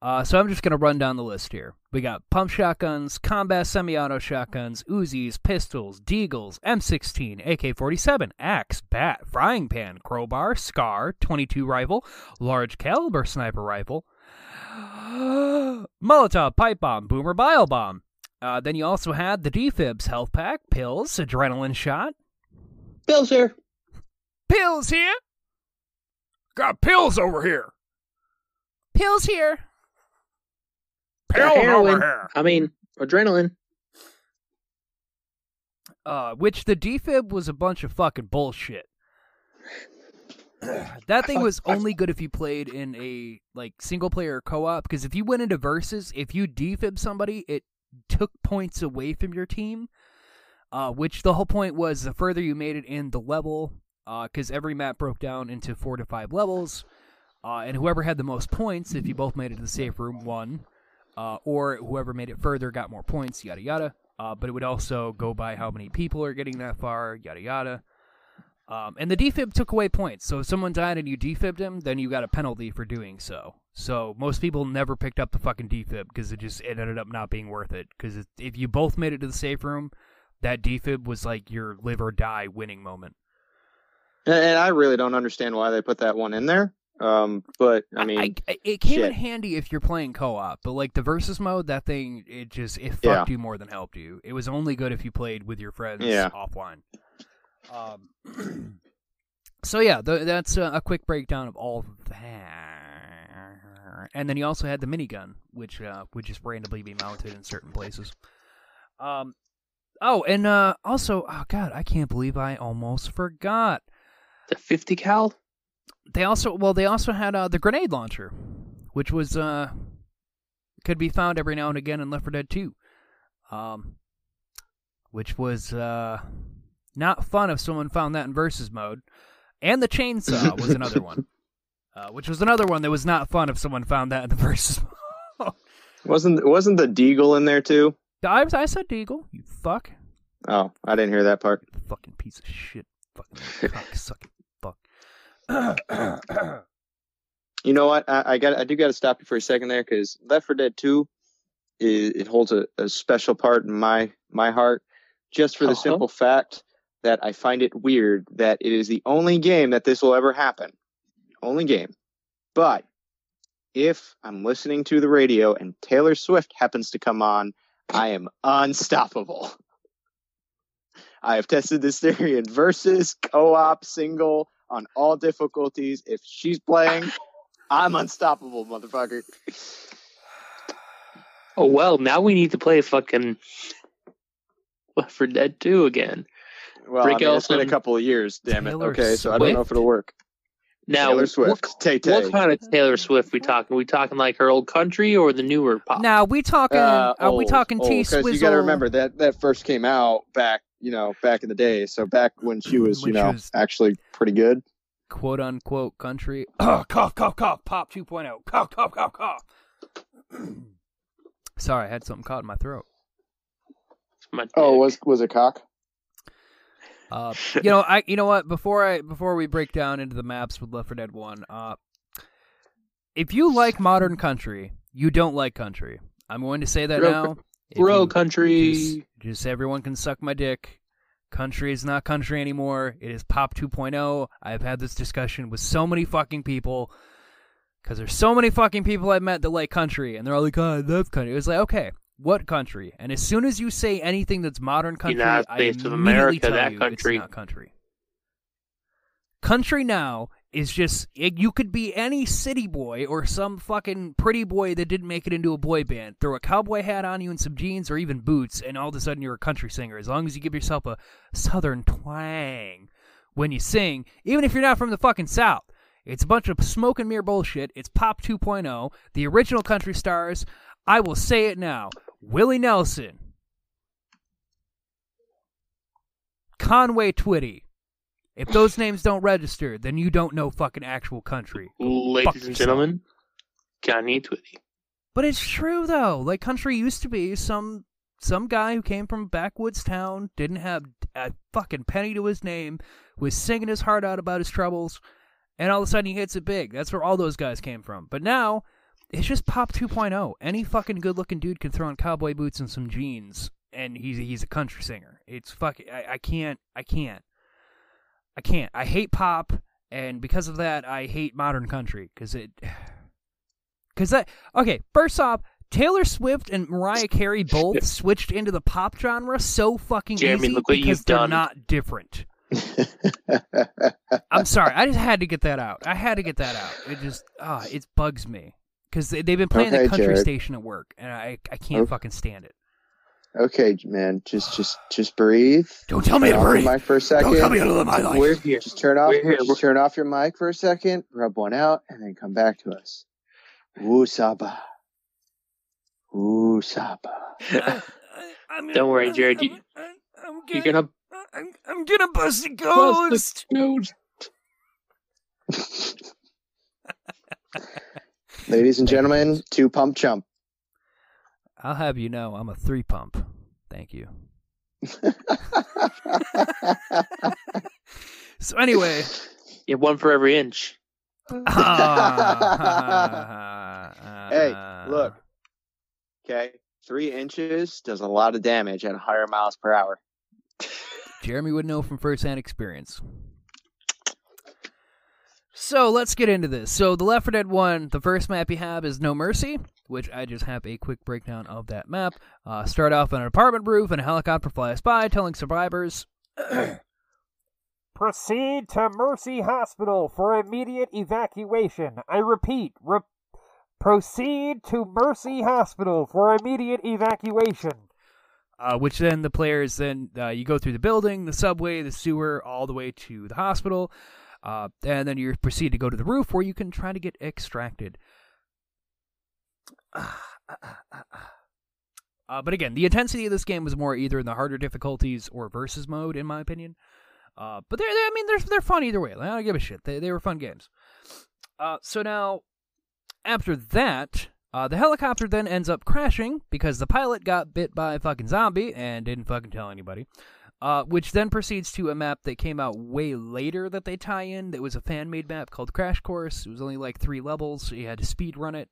[SPEAKER 1] Uh, so I'm just gonna run down the list here. We got pump shotguns, combat semi-auto shotguns, Uzis, pistols, deagles, M16, AK-47, axe, bat, frying pan, crowbar, scar, 22 rifle, large caliber sniper rifle, *gasps* Molotov pipe bomb, boomer bile bomb. Uh, then you also had the defibs health pack, pills, adrenaline shot,
[SPEAKER 2] Pills here.
[SPEAKER 1] pills here,
[SPEAKER 4] Got pills over here.
[SPEAKER 1] pills here.
[SPEAKER 4] Pills over here.
[SPEAKER 2] I mean, adrenaline.
[SPEAKER 1] Uh, which the defib was a bunch of fucking bullshit. *clears throat* that thing was only good if you played in a like single player co-op because if you went into versus, if you defib somebody, it took points away from your team. Uh, which the whole point was the further you made it in the level, because every map broke down into four to five levels, uh, and whoever had the most points, if you both made it to the safe room, won. Uh, or whoever made it further got more points, yada yada. Uh, but it would also go by how many people are getting that far, yada yada. Um, and the defib took away points. So if someone died and you defibbed him, then you got a penalty for doing so. So most people never picked up the fucking defib because it just it ended up not being worth it. Because if you both made it to the safe room, that defib was like your live or die winning moment.
[SPEAKER 6] And, I really don't understand why they put that one in there. Um, but I mean,
[SPEAKER 1] I, it came in handy if you're playing co-op, but like the versus mode, that thing it just it fucked you more than helped you. It was only good if you played with your friends
[SPEAKER 6] Yeah.
[SPEAKER 1] offline. Um, *clears throat* so yeah, th- that's uh, a quick breakdown of all of that. And then you also had the minigun, which uh, would just randomly be mounted in certain places. Um, oh, and uh, also, oh god, I can't believe I almost forgot.
[SPEAKER 2] The 50 cal.
[SPEAKER 1] They also well, they also had uh, the grenade launcher, which was uh could be found every now and again in Left 4 Dead 2. Um, which was uh not fun if someone found that in versus mode. And the chainsaw was another one, *laughs* uh, which was another one that was not fun if someone found that in the *laughs* first mode.
[SPEAKER 6] Wasn't wasn't the Deagle in there too?
[SPEAKER 1] I, I said Deagle. You fuck.
[SPEAKER 6] Oh, I didn't hear that part.
[SPEAKER 1] Fucking piece of shit. Fucking cocksucking fuck. *clears throat*
[SPEAKER 6] You know what? I, I got I do got to stop you for a second there because Left 4 Dead 2 is, it holds a, a special part in my my heart, just for the
[SPEAKER 2] Uh-huh.
[SPEAKER 6] simple fact that I find it weird that it is the only game that this will ever happen. Only game. But if I'm listening to the radio and Taylor Swift happens to come on, I am unstoppable. *laughs* I have tested this theory in versus, co-op, single, on all difficulties. If she's playing, I'm unstoppable, motherfucker.
[SPEAKER 2] Oh well, now we need to play fucking Left 4 Dead 2 again.
[SPEAKER 6] Well,
[SPEAKER 2] Break
[SPEAKER 6] I mean,
[SPEAKER 2] out
[SPEAKER 6] it's been a couple of years, damn it.
[SPEAKER 1] Taylor
[SPEAKER 6] okay, so I don't know if it'll work.
[SPEAKER 2] Now,
[SPEAKER 6] Taylor Swift, Tay
[SPEAKER 2] what,
[SPEAKER 6] Tay.
[SPEAKER 2] what kind of Taylor Swift we talking? we talking like her old country or the newer pop?
[SPEAKER 1] now we talking?
[SPEAKER 6] Uh,
[SPEAKER 1] are we
[SPEAKER 6] old,
[SPEAKER 1] talking
[SPEAKER 6] old,
[SPEAKER 1] T
[SPEAKER 6] 'cause You got to remember that that first came out back, you know, back in the day. So back when she was,
[SPEAKER 1] When
[SPEAKER 6] you
[SPEAKER 1] she
[SPEAKER 6] know,
[SPEAKER 1] was-
[SPEAKER 6] actually pretty good.
[SPEAKER 1] quote unquote country. *clears throat* Oh, cough, cough, cough. Pop 2.0. Cough, cough, cough, cough. Sorry, I had something caught in my throat.
[SPEAKER 2] My
[SPEAKER 6] Oh, was was it cock?
[SPEAKER 1] Uh, *laughs* you know, I you know what? Before I before we break down into the maps with Left 4 Dead One, uh, if you like modern country, you don't like country. I'm going to say that
[SPEAKER 2] Bro-
[SPEAKER 1] now.
[SPEAKER 2] Bro
[SPEAKER 1] you-
[SPEAKER 2] country.
[SPEAKER 1] Just, just everyone can suck my dick. Country is not country anymore. It is pop 2.0. I've had this discussion with so many fucking people because there's so many fucking people I've met that like country, and they're all like, "Oh, I love country." It was like, okay, what country? And as soon as you say anything that's modern country,
[SPEAKER 2] United
[SPEAKER 1] I
[SPEAKER 2] States of
[SPEAKER 1] immediately
[SPEAKER 2] America,
[SPEAKER 1] tell
[SPEAKER 2] that
[SPEAKER 1] you
[SPEAKER 2] country.
[SPEAKER 1] it's not country. Country now is just it, you could be any city boy or some fucking pretty boy that didn't make it into a boy band. Throw a cowboy hat on you and some jeans or even boots, and all of a sudden you're a country singer. As long as you give yourself a southern twang when you sing, even if you're not from the fucking south. It's a bunch of smoke and mirror bullshit. It's Pop 2.0. The original country stars. I will say it now. Willie Nelson. Conway Twitty. If those names don't register, then you don't know fucking actual country. Fuck
[SPEAKER 2] Ladies and
[SPEAKER 1] yourself.
[SPEAKER 2] gentlemen, Johnny Twitty.
[SPEAKER 1] But it's true though. Like country used to be some some guy who came from a backwoods town, didn't have a fucking penny to his name, was singing his heart out about his troubles, and all of a sudden he hits it big. That's where all those guys came from. But now it's just pop 2.0. Any fucking good-looking dude can throw on cowboy boots and some jeans, and he's he's a country singer. It's fucking. I, I can't. I can't. I can't. I hate pop, and because of that, I hate modern country because it. *sighs* Because that okay, first off, Taylor Swift and Mariah Carey *laughs* both switched into the pop genre so fucking
[SPEAKER 2] Jeremy,
[SPEAKER 1] easy
[SPEAKER 2] look what
[SPEAKER 1] because
[SPEAKER 2] you've
[SPEAKER 1] they're
[SPEAKER 2] done.
[SPEAKER 1] not different. *laughs* I'm sorry, I just had to get that out. I had to get that out. It just ah, it bugs me because they, they've been playing
[SPEAKER 6] Okay,
[SPEAKER 1] the country
[SPEAKER 6] Jared.
[SPEAKER 1] station at work, and I I can't
[SPEAKER 6] Okay.
[SPEAKER 1] fucking stand it.
[SPEAKER 6] okay, man, just just just breathe.
[SPEAKER 1] Don't tell me
[SPEAKER 6] Turn
[SPEAKER 1] to
[SPEAKER 6] off your
[SPEAKER 1] breathe.
[SPEAKER 6] mic for a second.
[SPEAKER 1] Don't tell me to live my life.
[SPEAKER 2] We're here.
[SPEAKER 6] Just turn off.
[SPEAKER 2] We're here.
[SPEAKER 6] Just turn off your mic for a second. Rub one out, and then come back to us. Woo saba. Woo saba.
[SPEAKER 2] Don't worry, Jared. You,
[SPEAKER 1] I'm
[SPEAKER 2] you're gonna
[SPEAKER 1] I'm, I'm gonna bust a
[SPEAKER 2] bust the ghost. *laughs* *laughs*
[SPEAKER 6] Ladies and gentlemen, two pump chump.
[SPEAKER 1] I'll have you know I'm a three pump. Thank you. *laughs* So anyway,
[SPEAKER 2] You have one for every inch. *laughs*
[SPEAKER 6] Hey, look. Okay, three inches does a lot of damage at higher miles per hour.
[SPEAKER 1] Jeremy would know from firsthand experience. So let's get into this. So the Left 4 Dead 1, the first map you have is No Mercy, which I just have a quick breakdown of that map. Uh, start off on an apartment roof and a helicopter flies by, telling survivors,
[SPEAKER 4] Proceed to Mercy Hospital for immediate evacuation. I repeat, re- proceed to Mercy Hospital for immediate evacuation.
[SPEAKER 1] uh, which then the players then uh, you go through the building, the subway, the sewer, all the way to the hospital, uh, and then you proceed to go to the roof where you can try to get extracted. *sighs* Uh, but again, the intensity of this game was more either in the harder difficulties or versus mode, in my opinion. Uh, but they're, they I mean, they're they're fun either way. I don't give a shit. They they were fun games. Uh, so now, after that, Uh, the helicopter then ends up crashing because the pilot got bit by a fucking zombie and didn't fucking tell anybody. Uh, which then proceeds to a map that came out way later that they tie in. That was a fan made map called Crash Course. It was only like three levels, so you had to speed run it.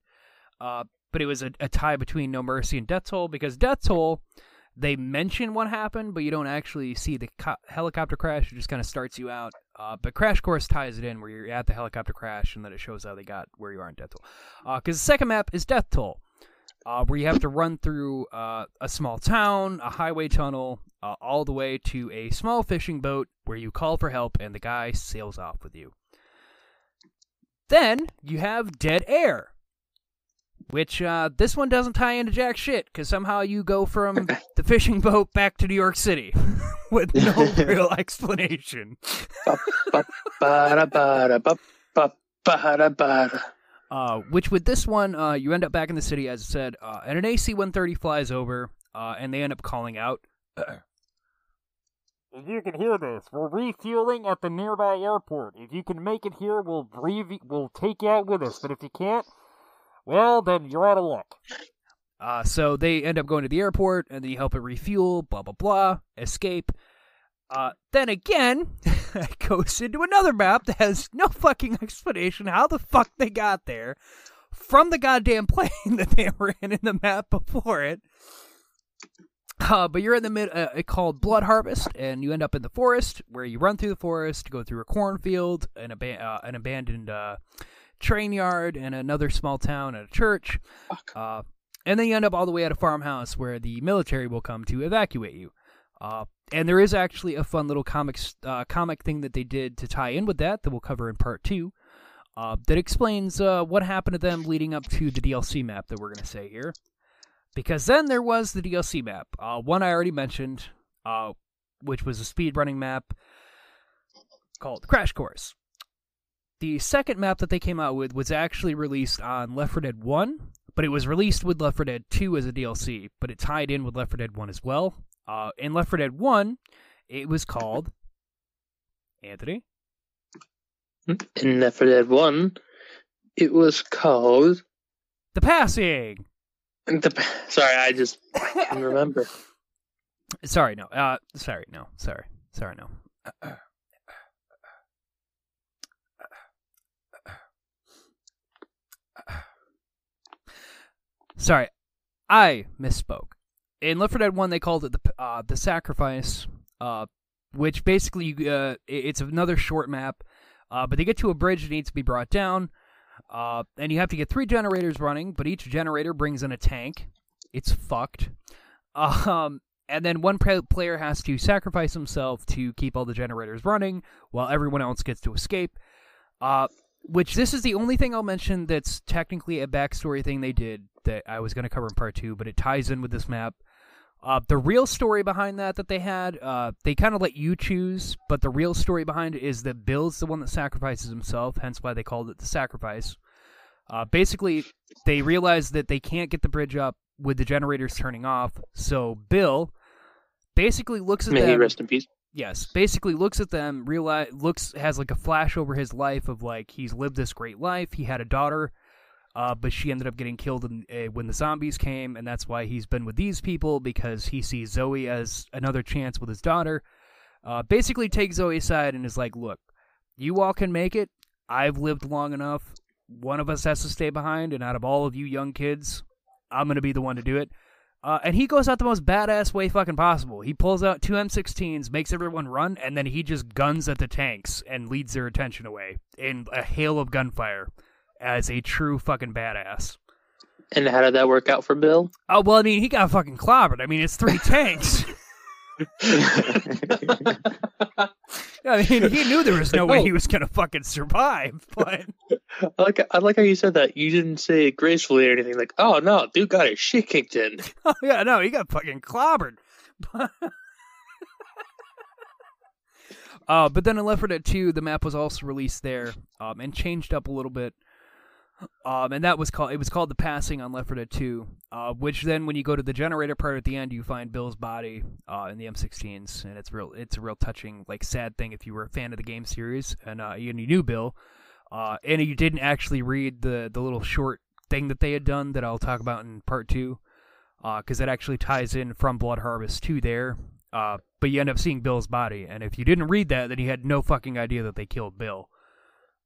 [SPEAKER 1] Uh, but it was a, a tie between No Mercy and Death Toll because Death Toll, they mention what happened, but you don't actually see the co- helicopter crash. It just kind of starts you out. Uh, but Crash Course ties it in where you're at the helicopter crash and then it shows how they got where you are in Death Toll. Because the second map is Death Toll. Uh, where you have to run through uh, a small town, a highway tunnel, uh, all the way to a small fishing boat where you call for help and the guy sails off with you. Then you have Dead Air, which uh, this one doesn't tie into jack shit because somehow you go from *laughs* the fishing boat back to New York City *laughs* with no *laughs* real explanation. Uh, which with this one, uh, you end up back in the city, as I said, uh, and an AC-130 flies over, uh, and they end up calling out.
[SPEAKER 4] If you can hear this, we're refueling at the nearby airport. If you can make it here, we'll breathe, we'll take you out with us. But if you can't, well, then you're out of luck.
[SPEAKER 1] Uh, so they end up going to the airport, and they help it refuel, blah blah blah, escape. Uh, then again, *laughs* it goes into another map that has no fucking explanation how the fuck they got there from the goddamn plane *laughs* that they were in in the map before it. Uh, but you're in the mid, uh, it called Blood Harvest, and you end up in the forest where you run through the forest, go through a cornfield, an, aban- uh, an abandoned uh, train yard, and another small town and a church. Uh, and then you end up all the way at a farmhouse where the military will come to evacuate you. Uh, and there is actually a fun little comics uh, comic thing that they did to tie in with that that we'll cover in part two. Uh, that explains uh, what happened to them leading up to the DLC map that we're going to say here. Because then there was the DLC map, uh, one I already mentioned, uh, which was a speedrunning map called Crash Course. The second map that they came out with was actually released on Left 4 Dead 1, but it was released with Left 4 Dead 2 as a DLC, but it tied in with Left 4 Dead 1 as well. Uh, in Left 4 Dead 1, it was called Anthony.
[SPEAKER 2] In Left 4 Dead 1, it was called.
[SPEAKER 1] The Passing.
[SPEAKER 2] The, sorry, I just can't remember. *laughs*
[SPEAKER 1] Sorry, no. Uh, sorry, no. Sorry, sorry, no. Sorry, I misspoke. In Left 4 Dead 1, they called it the uh, the sacrifice, uh, which basically uh, it's another short map. Uh, but they get to a bridge that needs to be brought down, uh, and you have to get three generators running. But each generator brings in a tank. It's fucked. *laughs* Um, and then one player has to sacrifice himself to keep all the generators running, while everyone else gets to escape. Uh, which this is the only thing I'll mention that's technically a backstory thing they did that I was going to cover in part two, but it ties in with this map. Uh, the real story behind that that they had, uh, they kind of let you choose, but the real story behind it is that Bill's the one that sacrifices himself, hence why they called it the sacrifice. Uh, basically, they realize that they can't get the bridge up with the generators turning off, so Bill basically looks at them.
[SPEAKER 2] May he
[SPEAKER 1] them
[SPEAKER 2] rest in peace.
[SPEAKER 1] yes basically looks at them realize looks has like a flash over his life of like he's lived this great life he had a daughter uh, but she ended up getting killed in, uh, when the zombies came and that's why he's been with these people because he sees zoe as another chance with his daughter. Uh, basically takes zoe's side and is like look you all can make it. I've lived long enough. One of us has to stay behind and out of all of you young kids i'm to be the one to do it. Uh, and he goes out the most badass way fucking possible. He pulls out two M16s, makes everyone run, and then he just guns at the tanks and leads their attention away in a hail of gunfire as a true fucking badass.
[SPEAKER 2] And how did that work out for Bill?
[SPEAKER 1] Oh, well, I mean, he got fucking clobbered. I mean, it's three *laughs* tanks. *laughs* I mean, he knew there was no way he was going to fucking survive, *laughs* but.
[SPEAKER 2] I like I like how you said that. You didn't say it gracefully or anything. Like, oh no, dude got his shit kicked in.
[SPEAKER 1] Oh yeah, no, he got fucking clobbered. uh, but then in Left 4 Dead 2, the map was also released there, um, and changed up a little bit. Um, and that was called it was called the passing on Left 4 Dead 2, uh, which then when you go to the generator part at the end, you find Bill's body uh, in the M16s, and it's real it's a real touching like sad thing if you were a fan of the game series and uh, and you knew Bill, uh, and you didn't actually read the the little short thing that they had done that I'll talk about in part two, because it actually ties in from Blood Harvest to there. Uh, but you end up seeing Bill's body, and if you didn't read that, then you had no fucking idea that they killed Bill.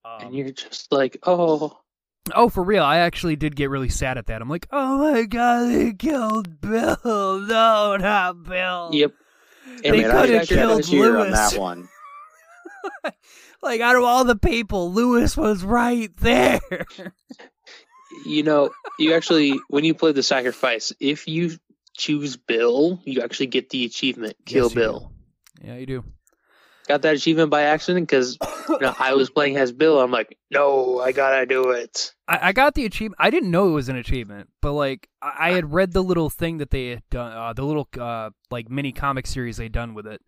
[SPEAKER 1] Um,
[SPEAKER 2] and you're just like, oh,
[SPEAKER 1] Oh, for real. I actually did get really sad at that. I'm like, oh my god, they killed Bill. *laughs* No, not Bill.
[SPEAKER 2] yep.
[SPEAKER 1] They
[SPEAKER 6] I mean, I
[SPEAKER 1] coulda
[SPEAKER 6] I shed a
[SPEAKER 1] killed
[SPEAKER 6] tear on that *laughs* one.
[SPEAKER 1] Like, out of all the people, Louis was right there.
[SPEAKER 2] You know, you actually when you play the sacrifice, if you choose Bill, you actually get the achievement Kill
[SPEAKER 1] Yes, you do.
[SPEAKER 2] Bill.
[SPEAKER 1] yeah, you do.
[SPEAKER 2] Got that achievement by accident because you know, I was playing as Bill. I'm like, no, I gotta do it.
[SPEAKER 1] I, I got the achievement. I didn't know it was an achievement, but like I, I had read the little thing that they had done, uh, the little uh, like mini comic series they'd done with it,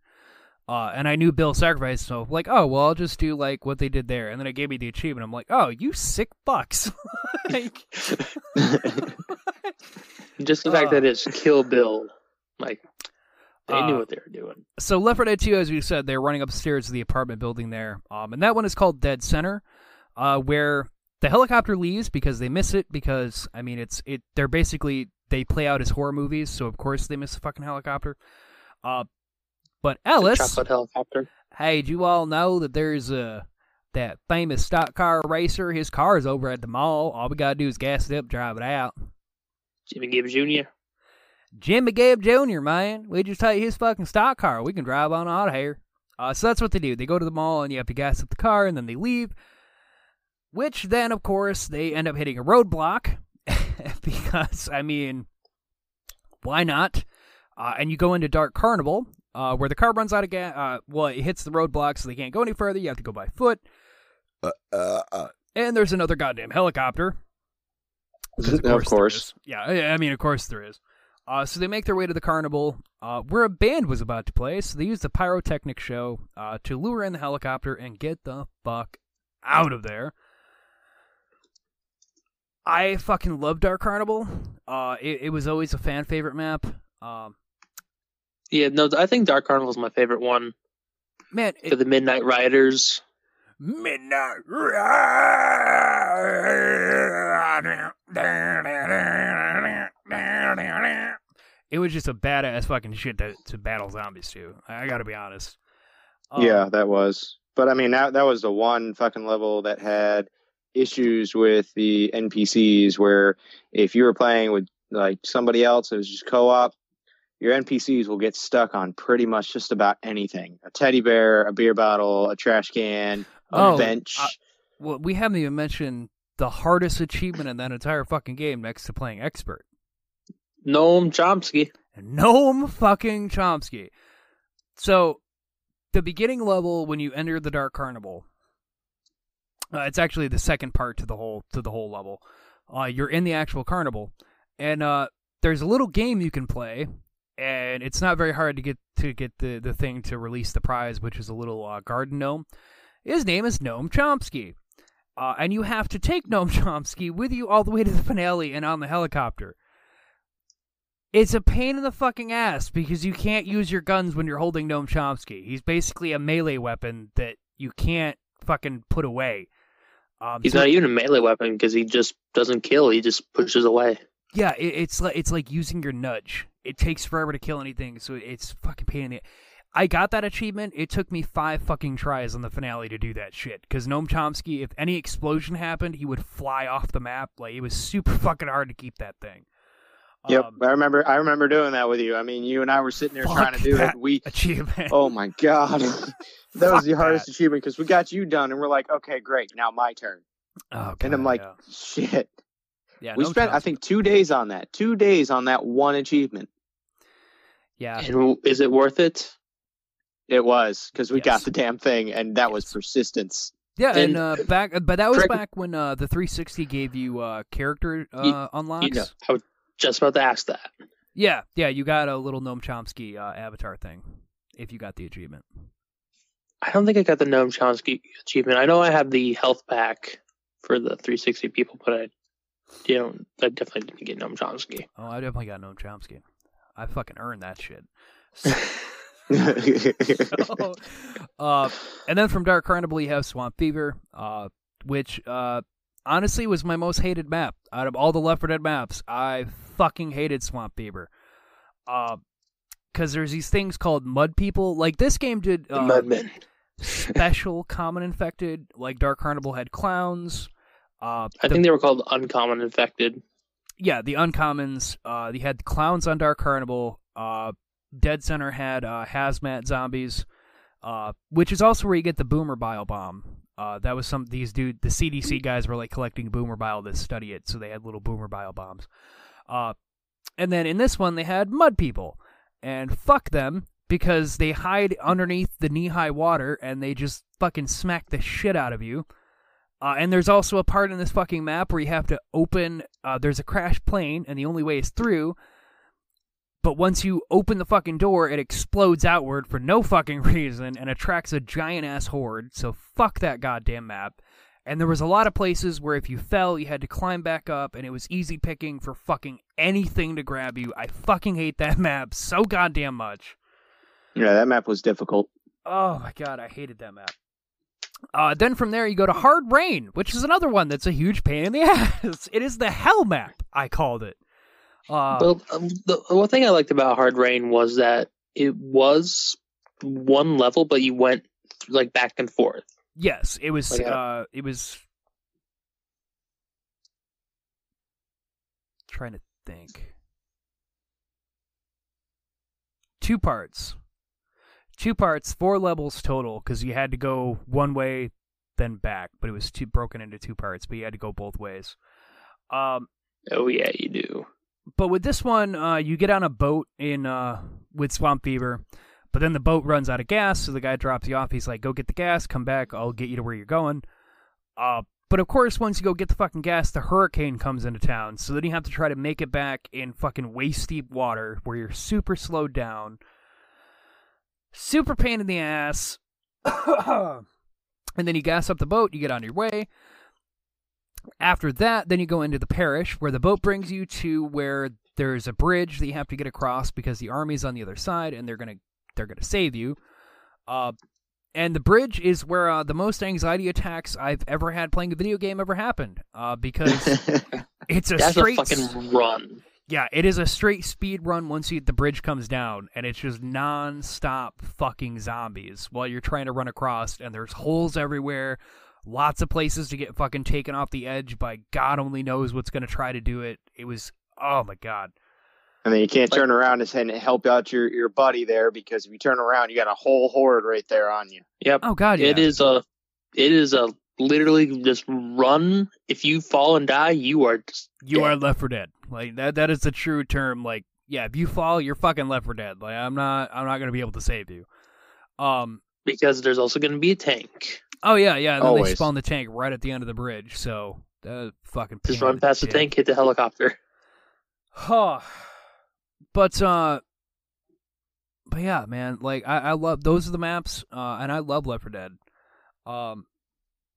[SPEAKER 1] uh, and I knew Bill sacrificed. So like, oh well, I'll just do like what they did there, and then it gave me the achievement. I'm like, oh, you sick fucks. *laughs* like, *laughs*
[SPEAKER 2] Just the fact
[SPEAKER 1] Uh.
[SPEAKER 2] that it's Kill Bill, like they knew
[SPEAKER 1] Uh,
[SPEAKER 2] what they were doing.
[SPEAKER 1] so Left 4 Dead 2, as we said, they're running upstairs to the apartment building there, um, and that one is called Dead Center, uh, where the helicopter leaves because they miss it because I mean it's it they're basically they play out as horror movies, so of course they miss the fucking helicopter. Uh, but Ellis,
[SPEAKER 2] Chocolate helicopter.
[SPEAKER 1] hey, do you all know that there's a that famous stock car racer? His car is over at the mall. All we gotta do is gas it up, drive it out.
[SPEAKER 2] Jimmy Gibbs Jr.
[SPEAKER 1] Jimmy Gabe Jr., man. We just take his fucking stock car. We can drive on out of here. Uh, so that's what they do. They go to the mall and you have to gas up the car and then they leave. Which then, of course, they end up hitting a roadblock *laughs* because, I mean, why not? Uh, and you go into Dark Carnival uh, where the car runs out of gas. Uh, well, it hits the roadblock so they can't go any further. You have to go by foot. And there's another goddamn helicopter.
[SPEAKER 6] Of
[SPEAKER 1] there
[SPEAKER 6] course.
[SPEAKER 1] Yeah, I I mean, of course there is. Uh, so they make their way to the carnival, uh, where a band was about to play. So they use the pyrotechnic show uh, to lure in the helicopter and get the fuck out of there. I fucking love Dark Carnival. Uh, it, it was always a fan favorite map. Um,
[SPEAKER 2] Yeah, no, I think Dark Carnival is my favorite one
[SPEAKER 1] man,
[SPEAKER 2] for
[SPEAKER 1] it,
[SPEAKER 2] the Midnight Riders.
[SPEAKER 1] Midnight. It was just a badass fucking shit to, to battle zombies to. I I gotta be honest. Um,
[SPEAKER 6] yeah, that was. But I mean, that that was the one fucking level that had issues with the NPCs. Where if you were playing with like somebody else, it was just co-op. Your NPCs will get stuck on pretty much just about anything: a teddy bear, a beer bottle, a trash can, a
[SPEAKER 1] Oh,
[SPEAKER 6] bench.
[SPEAKER 1] I- Well, we haven't even mentioned the hardest achievement in that entire fucking game next to playing expert.
[SPEAKER 2] Gnome Chompski.
[SPEAKER 1] Gnome fucking Chompski. So, the beginning level when you enter the Dark Carnival, uh, it's actually the second part to the whole to the whole level. Uh, you're in the actual carnival, and uh, there's a little game you can play, and it's not very hard to get to get the the thing to release the prize, which is a little uh, garden gnome. His name is Gnome Chompski. Uh, and you have to take Gnome *laughs* Chompski with you all the way to the finale and on the helicopter. It's a pain in the fucking ass because you can't use your guns when you're holding Gnome Chompski. He's basically a melee weapon that you can't fucking put away. Um,
[SPEAKER 2] He's
[SPEAKER 1] so-
[SPEAKER 2] not even a melee weapon because he just doesn't kill. He just pushes away.
[SPEAKER 1] Yeah, it, it's like it's like using your nudge. It takes forever to kill anything, so it's fucking pain in the. I got that achievement. It took me five fucking tries on the finale to do that shit. Because Gnome Chompski, if any explosion happened, he would fly off the map. Like it was super fucking hard to keep that thing.
[SPEAKER 6] Yep,
[SPEAKER 1] Um,
[SPEAKER 6] I remember. I remember doing that with you. I mean, you and I were sitting there trying to do
[SPEAKER 1] that
[SPEAKER 6] it. We,
[SPEAKER 1] achievement.
[SPEAKER 6] oh my god, *laughs* that was the hardest
[SPEAKER 1] that.
[SPEAKER 6] achievement because we got you done, and we're like, okay, great, now my turn.
[SPEAKER 1] Oh,
[SPEAKER 6] And I'm like,
[SPEAKER 1] yeah.
[SPEAKER 6] shit.
[SPEAKER 1] yeah,
[SPEAKER 6] we
[SPEAKER 1] Gnome
[SPEAKER 6] spent, I think, two days on that. Two days on that one achievement.
[SPEAKER 1] yeah,
[SPEAKER 2] And is it worth it?
[SPEAKER 6] It was because we
[SPEAKER 1] Yes.
[SPEAKER 6] got the damn thing, and that was persistence.
[SPEAKER 1] yeah, and,
[SPEAKER 2] and-
[SPEAKER 1] uh, back, but that was
[SPEAKER 2] Correct-
[SPEAKER 1] back when uh, the 360 gave you uh, character uh,
[SPEAKER 2] You-
[SPEAKER 1] unlocks.
[SPEAKER 2] You know, I was just about to ask that.
[SPEAKER 1] Yeah, yeah, you got a little Gnome Chompski uh, avatar thing if you got the achievement.
[SPEAKER 2] I don't think I got the Gnome Chompski achievement. I know I have the health pack for the 360 people, but I, you know, I definitely didn't get Gnome Chompski.
[SPEAKER 1] Oh, I definitely got Gnome Chompski. I fucking earned that shit. *laughs* uh, and then from Dark Carnival, you have Swamp Fever, uh, which uh, honestly was my most hated map out of all the Left 4 Dead maps. I fucking hated Swamp Fever. Uh, because there's these things called mud people. Like this game did
[SPEAKER 2] The
[SPEAKER 1] uh,
[SPEAKER 2] Mudmen.
[SPEAKER 1] special common infected. Like Dark Carnival had clowns. Uh,
[SPEAKER 2] I
[SPEAKER 1] the-
[SPEAKER 2] think they were called uncommon infected.
[SPEAKER 1] yeah, the uncommons. Uh, you had clowns on Dark Carnival. Uh, Dead Center had uh, hazmat zombies, uh, which is also where you get the boomer bile bomb. Uh, that was some these dude the CDC guys were like collecting boomer bile to study it, so they had little boomer bile bombs. Uh, and then in this one they had mud people, and fuck them because they hide underneath the knee high water and they just fucking smack the shit out of you. Uh, and there's also a part in this fucking map where you have to open. Uh, there's a crashed plane, and the only way is through. But once you open the fucking door, it explodes outward for no fucking *laughs* reason and attracts a giant ass horde. So fuck that goddamn map. And there was a lot of places where if you fell, you had to climb back up, and it was easy picking for fucking anything to grab you. I fucking hate that *laughs* map so goddamn much.
[SPEAKER 6] Yeah, that map was difficult.
[SPEAKER 1] Oh my god, I hated that map. Uh, then from there you go to Hard Rain, which is another one that's a huge pain in the *laughs* ass. It is the hell map, I called it. Uh,
[SPEAKER 2] Well, um, the one thing I liked about Hard Rain was that it was one level, but you went like back and forth.
[SPEAKER 1] Yes, it was.
[SPEAKER 2] Like, uh,
[SPEAKER 1] Uh, it was. Trying to think. Two parts. Two parts, four levels total, because you had to go one way, then back, but it was two broken into two parts, but you had to go both ways. Um,
[SPEAKER 2] Oh yeah, you do.
[SPEAKER 1] but with this one, uh, you get on a boat in uh, with Swamp Fever, but then the boat runs out of gas, so the guy drops you off. He's like, "Go get the gas, come back, I'll get you to where you're going." Uh, but of course, once you go get the fucking gas, the hurricane comes into town, so then you have to try to make it back in fucking waist deep water where you're super slowed down, super pain in the ass. *coughs* and then you gas up the boat, you get on your way. After that, then you go into the parish where the boat brings you to where there's a bridge that you have to get across because the army's on the other side and they're gonna they're gonna save you. Uh, and the bridge is where uh, the most anxiety attacks I've ever had playing a video game ever happened. Uh, because *laughs* it's a
[SPEAKER 2] That's a
[SPEAKER 1] straight
[SPEAKER 2] fucking run.
[SPEAKER 1] yeah, it is a straight speed run once you, the bridge comes down, and it's just non-stop fucking zombies while you're trying to run across, and there's holes everywhere, lots of places to get fucking taken off the edge by God only knows what's going to try to do it. It was, oh my God.
[SPEAKER 6] And then you can't
[SPEAKER 2] Like-
[SPEAKER 6] turn around and help out your, your buddy there because if you turn around, you got a whole horde right there on you.
[SPEAKER 2] Yep.
[SPEAKER 1] Oh God, yeah.
[SPEAKER 2] It is a, it is a literally just run. If you fall and die, you are just
[SPEAKER 1] You
[SPEAKER 2] dead.
[SPEAKER 1] are left for dead. Like that. That is the true term. Like, yeah, if you fall, you're fucking left for dead. Like, I'm not. I'm not going to be able to save you. Um.
[SPEAKER 2] because there's also going to be a tank.
[SPEAKER 1] Oh yeah, yeah. And then they
[SPEAKER 6] Always.
[SPEAKER 1] spawn the tank right at the end of the bridge. So that fucking
[SPEAKER 2] Just run past the
[SPEAKER 1] dick.
[SPEAKER 2] tank, hit the helicopter.
[SPEAKER 1] Huh. But uh but yeah, man, like I, I love those are the maps, uh, and I love 4 Dead. Um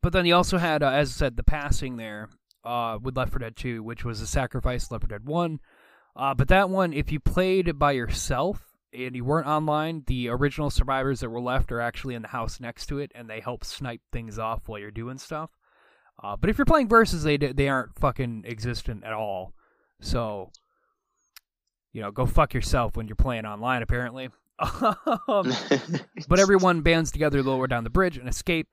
[SPEAKER 1] but then you also had, uh, as I said, the passing there, uh, with 4 Dead 2, which was a sacrifice 4 Dead 1. Uh, but that one, if you played by yourself and you weren't online, the original survivors that were left are actually in the house next to it, and they help snipe things off while you're doing stuff. Uh, but if you're playing versus, they they aren't fucking existent at all. So, you know, go fuck yourself when you're playing online. Apparently, *laughs* um, *laughs* but everyone bands together lower down the bridge and escape.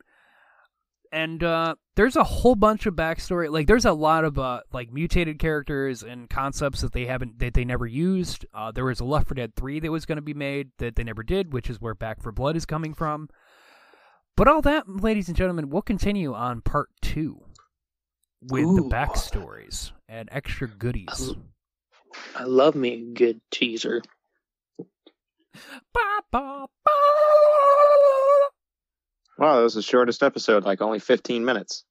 [SPEAKER 1] And uh, there's a whole bunch of backstory. Like, there's a lot of uh, like mutated characters and concepts that they haven't that they never used. Uh, there was a Left 4 Dead 3 that was going to be made that they never did, which is where Back 4 Blood is coming from. But all that, ladies and gentlemen, will continue on part two with the backstories and extra goodies.
[SPEAKER 2] I love me a good teaser.
[SPEAKER 1] Ba, ba, ba.
[SPEAKER 6] wow, that was the shortest episode, like only 15 minutes.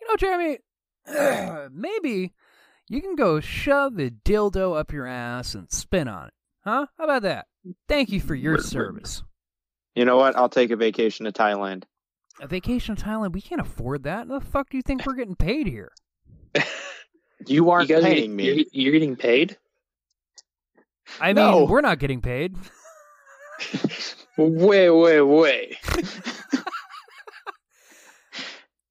[SPEAKER 1] You know, Jeremy, *clears throat* maybe you can go shove a dildo up your ass and spin on it. Huh? How about that? Thank you for your
[SPEAKER 2] Word, word.
[SPEAKER 1] service.
[SPEAKER 6] You know what? I'll take a vacation to Thailand.
[SPEAKER 1] A vacation to Thailand, we can't afford that. The fuck do you think we're getting paid here? *laughs*
[SPEAKER 6] You aren't
[SPEAKER 2] you guys
[SPEAKER 6] paying
[SPEAKER 2] are,
[SPEAKER 6] me.
[SPEAKER 2] You're, you're getting paid?
[SPEAKER 1] I mean,
[SPEAKER 6] No.
[SPEAKER 1] we're not getting paid. *laughs*
[SPEAKER 2] Wait, wait, wait. *laughs*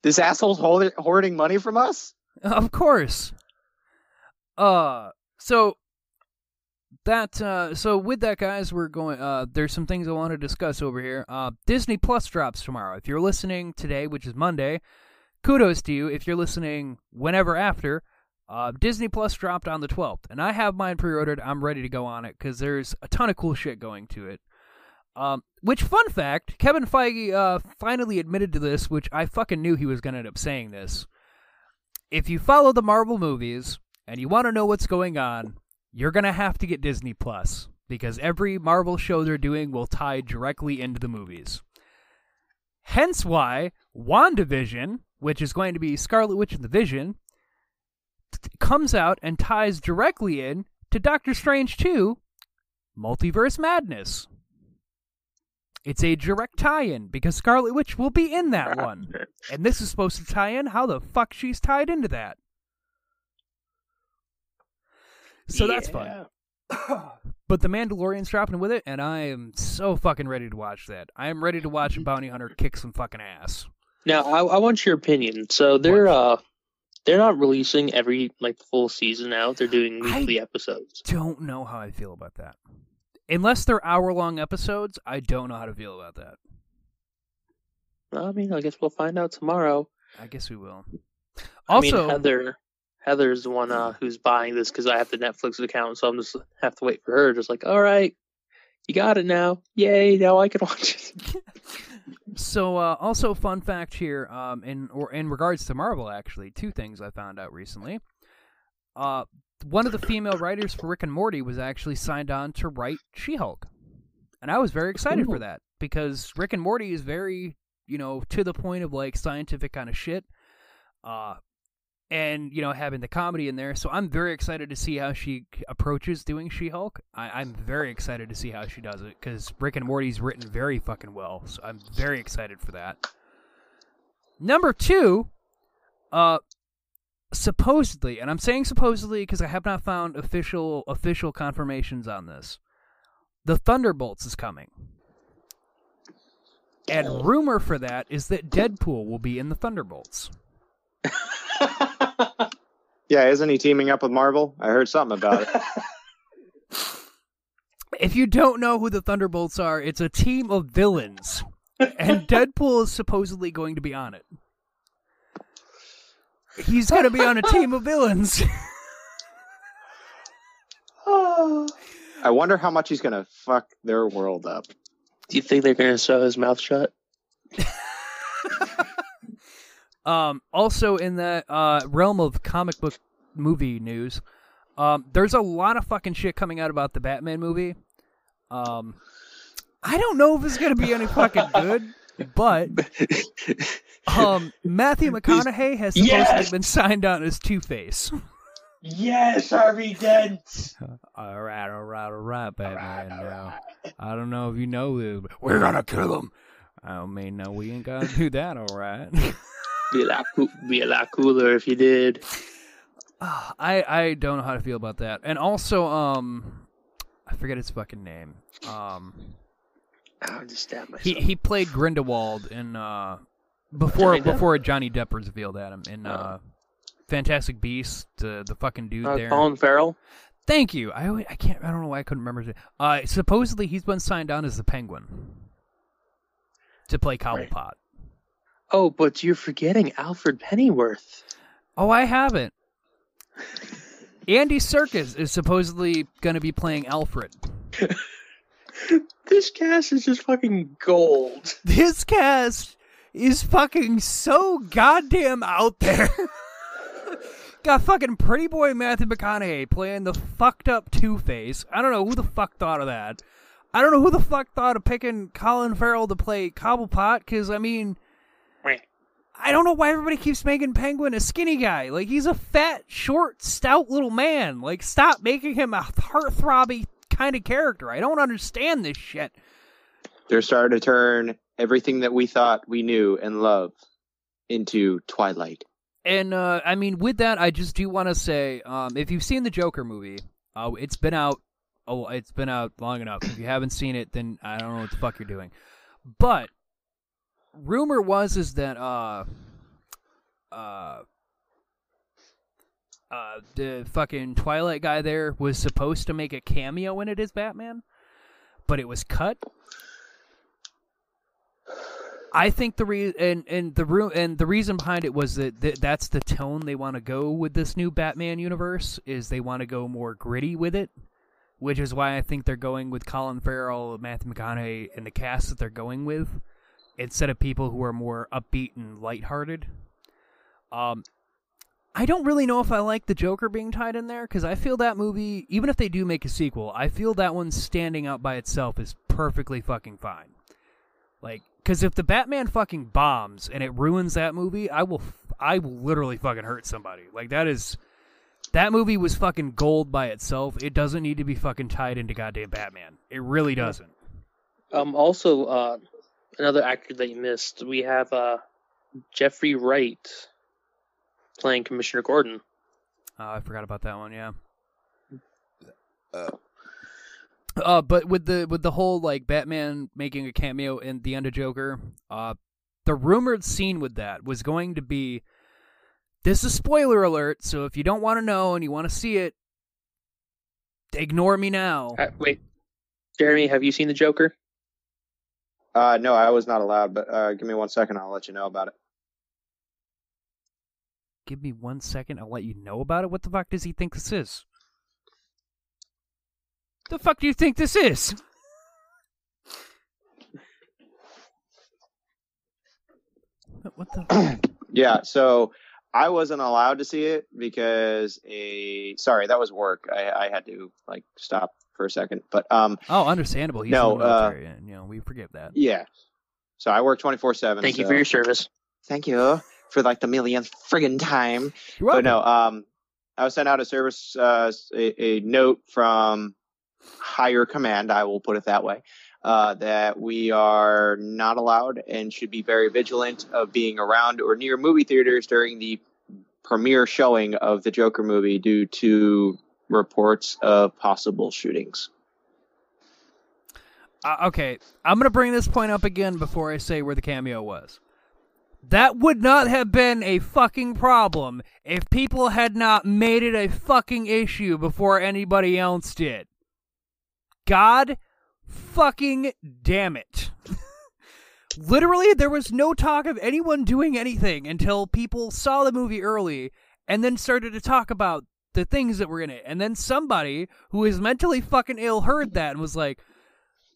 [SPEAKER 6] This asshole's holding, hoarding money from us?
[SPEAKER 1] Of course. Uh, so that uh, so with that, guys, we're going. Uh, there's some things I want to discuss over here. Uh, Disney Plus drops tomorrow. If you're listening today, which is Monday, kudos to you. If you're listening whenever after, uh, Disney Plus dropped on the 12th, and I have mine pre-ordered. I'm ready to go on it because there's a ton of cool shit going to it. Um, which fun fact, Kevin Feige uh, finally admitted to this, which I fucking knew he was to end up saying this. If you follow the Marvel movies and you want to know what's going on, you're to have to get Disney Plus because every Marvel show they're doing will tie directly into the movies. Hence why WandaVision, which is going to be Scarlet Witch and the Vision, comes out and ties directly in to Doctor Strange 2 Multiverse Madness. It's a direct tie in because Scarlet Witch will be in that one. And this is supposed to tie in how the fuck she's tied into that. So that's fun. *coughs* But The Mandalorian's dropping with it, and I am so fucking ready to watch that. I am ready to watch *laughs* bounty hunter kick some fucking ass.
[SPEAKER 2] Now, I, I want your opinion. So they're uh, they're not releasing every like full season out. They're doing
[SPEAKER 1] I-
[SPEAKER 2] weekly episodes.
[SPEAKER 1] Don't know how I feel about that. Unless they're hour long episodes, I don't know how to feel about that.
[SPEAKER 2] I mean, I guess we'll find out tomorrow.
[SPEAKER 1] I guess we will.
[SPEAKER 2] I mean,
[SPEAKER 1] Also,
[SPEAKER 2] Heather, Heather's the one uh, who's buying this because I have the Netflix account, so I'm just have to wait for her. Just like, all right, you got it now. Yay! Now I can watch it. *laughs*
[SPEAKER 1] So, uh, also fun fact here, um, in or in regards to Marvel, actually, two things I found out recently. Uh, one of the female writers for Rick and Morty was actually signed on to write She-Hulk, and I was very excited for that because Rick and Morty is very, you know, to the point of like scientific kind of shit. Uh, and you know having the comedy in there. So I'm very excited to see how she approaches doing She-Hulk. I, I'm very excited to see how she does it because Rick and Morty's written very fucking well. So I'm very excited for that. Number two, uh, supposedly, and I'm saying supposedly because I have not found official official confirmations on this. The Thunderbolts is coming. And rumor for that is that Deadpool will be in the Thunderbolts. *laughs*
[SPEAKER 6] Yeah, isn't he teaming up with Marvel? I heard something about it. *laughs*
[SPEAKER 1] If you don't know who the Thunderbolts are, it's a team of villains. And Deadpool is supposedly going to be on it. He's going to be on a team of villains. *laughs*
[SPEAKER 6] I wonder how much he's gonna fuck their world up.
[SPEAKER 2] Do you think they're gonna sew his mouth shut? *laughs*
[SPEAKER 1] Um, also, in the uh, realm of comic book movie news, um, there's a lot of fucking shit coming out about the Batman movie. Um, I don't know if it's gonna be any fucking good, but *laughs* um, Matthew McConaughey has supposedly
[SPEAKER 7] Yes!
[SPEAKER 1] been signed on as Two Face.
[SPEAKER 7] Yes, Harvey Dent.
[SPEAKER 1] all right, all right, all right, Batman. Now, I don't know if you know this, but we're gonna kill him. I mean, no, we ain't gonna do that, all right. *laughs*
[SPEAKER 2] Be a lot, coo- be a lot cooler if you did. *sighs*
[SPEAKER 1] I I don't know how to feel about that. And also, um, I forget his fucking name. Um,
[SPEAKER 2] I'll just stab myself.
[SPEAKER 1] he he played Grindelwald in uh before
[SPEAKER 2] Johnny Depp?
[SPEAKER 1] before Johnny Depp was revealed at him in uh Fantastic Beasts. The the fucking dude
[SPEAKER 2] uh,
[SPEAKER 1] there.
[SPEAKER 2] Colin Farrell.
[SPEAKER 1] Thank you. I I can't. I don't know why I couldn't remember. his. Uh, supposedly he's been signed on as the Penguin to play Cobblepot.
[SPEAKER 2] Oh, but you're forgetting Alfred Pennyworth.
[SPEAKER 1] Oh, I haven't. Andy Serkis is supposedly going to be playing Alfred. *laughs*
[SPEAKER 2] This cast is just fucking gold. *laughs*
[SPEAKER 1] This cast is fucking so goddamn out there. *laughs* Got fucking pretty boy Matthew McConaughey playing the fucked up Two Face. I don't know who the fuck thought of that. I don't know who the fuck thought of picking Colin Farrell to play Cobblepot, because, I mean, I don't know why everybody keeps making Penguin a skinny guy. Like, he's a fat, short, stout little man. Like, stop making him a heartthrobby kind of character. I don't understand this shit.
[SPEAKER 6] They're starting to turn everything that we thought we knew and loved into Twilight.
[SPEAKER 1] And uh, I mean, with that, I just do want to say, um, if you've seen the Joker movie, uh, it's been out. Oh, it's been out long enough. If you haven't seen it, then I don't know what the fuck you're doing. But rumor was is that uh, uh uh the fucking Twilight guy there was supposed to make a cameo in it as Batman, but it was cut. I think the re- and and the room and the reason behind it was that th- that's the tone they want to go with this new Batman universe is they want to go more gritty with it, which is why I think they're going with Colin Farrell, Matthew McConaughey, and the cast that they're going with instead of people who are more upbeat and lighthearted. Um, I don't really know if I like the Joker being tied in there because I feel that movie, even if they do make a sequel, I feel that one standing out by itself is perfectly fucking fine. Like, because if the Batman fucking bombs and it ruins that movie, I will, I will literally fucking hurt somebody. Like that is, that movie was fucking gold by itself. It doesn't need to be fucking tied into goddamn Batman. It really doesn't.
[SPEAKER 2] Um, also, uh, another actor that you missed, we have uh, Jeffrey Wright playing Commissioner Gordon.
[SPEAKER 1] Uh, I forgot about that one. Yeah. Uh, uh, but with the with the whole like Batman making a cameo in the end of Joker, uh, the rumored scene with that was going to be. This is spoiler alert, so if you don't want to know and you want to see it, ignore me now.
[SPEAKER 2] Uh, wait, Jeremy, have you seen the Joker?
[SPEAKER 6] Uh, no, I was not allowed, but uh, give me one second. I'll let you know about it.
[SPEAKER 1] Give me one second, I'll let you know about it. What the fuck does he think this is? The fuck do you think this is? What- *laughs* What the? *clears throat*
[SPEAKER 6] Yeah, so I wasn't allowed to see it because a sorry that was work. I, I had to like stop for a second, but um
[SPEAKER 1] Oh, understandable. He's
[SPEAKER 6] No,
[SPEAKER 1] in the
[SPEAKER 6] uh,
[SPEAKER 1] and you know we forgive that.
[SPEAKER 6] yeah. So I work twenty four seven.
[SPEAKER 2] Thank you for your service.
[SPEAKER 6] thank you for like the millionth friggin' time.
[SPEAKER 1] You're
[SPEAKER 6] But no, um, I was sent out a service, uh, a, a note from higher command. I will put it that way. Uh, that we are not allowed and should be very vigilant of being around or near movie theaters during the premiere showing of the Joker movie due to reports of possible shootings.
[SPEAKER 1] Uh, okay, I'm gonna bring this point up again before I say where the cameo was. That would not have been a fucking problem if people had not made it a fucking issue before anybody else did. God fucking damn it. *laughs* Literally, there was no talk of anyone doing anything until people saw the movie early and then started to talk about the things that were in it. And then somebody who is mentally fucking ill heard that and was like,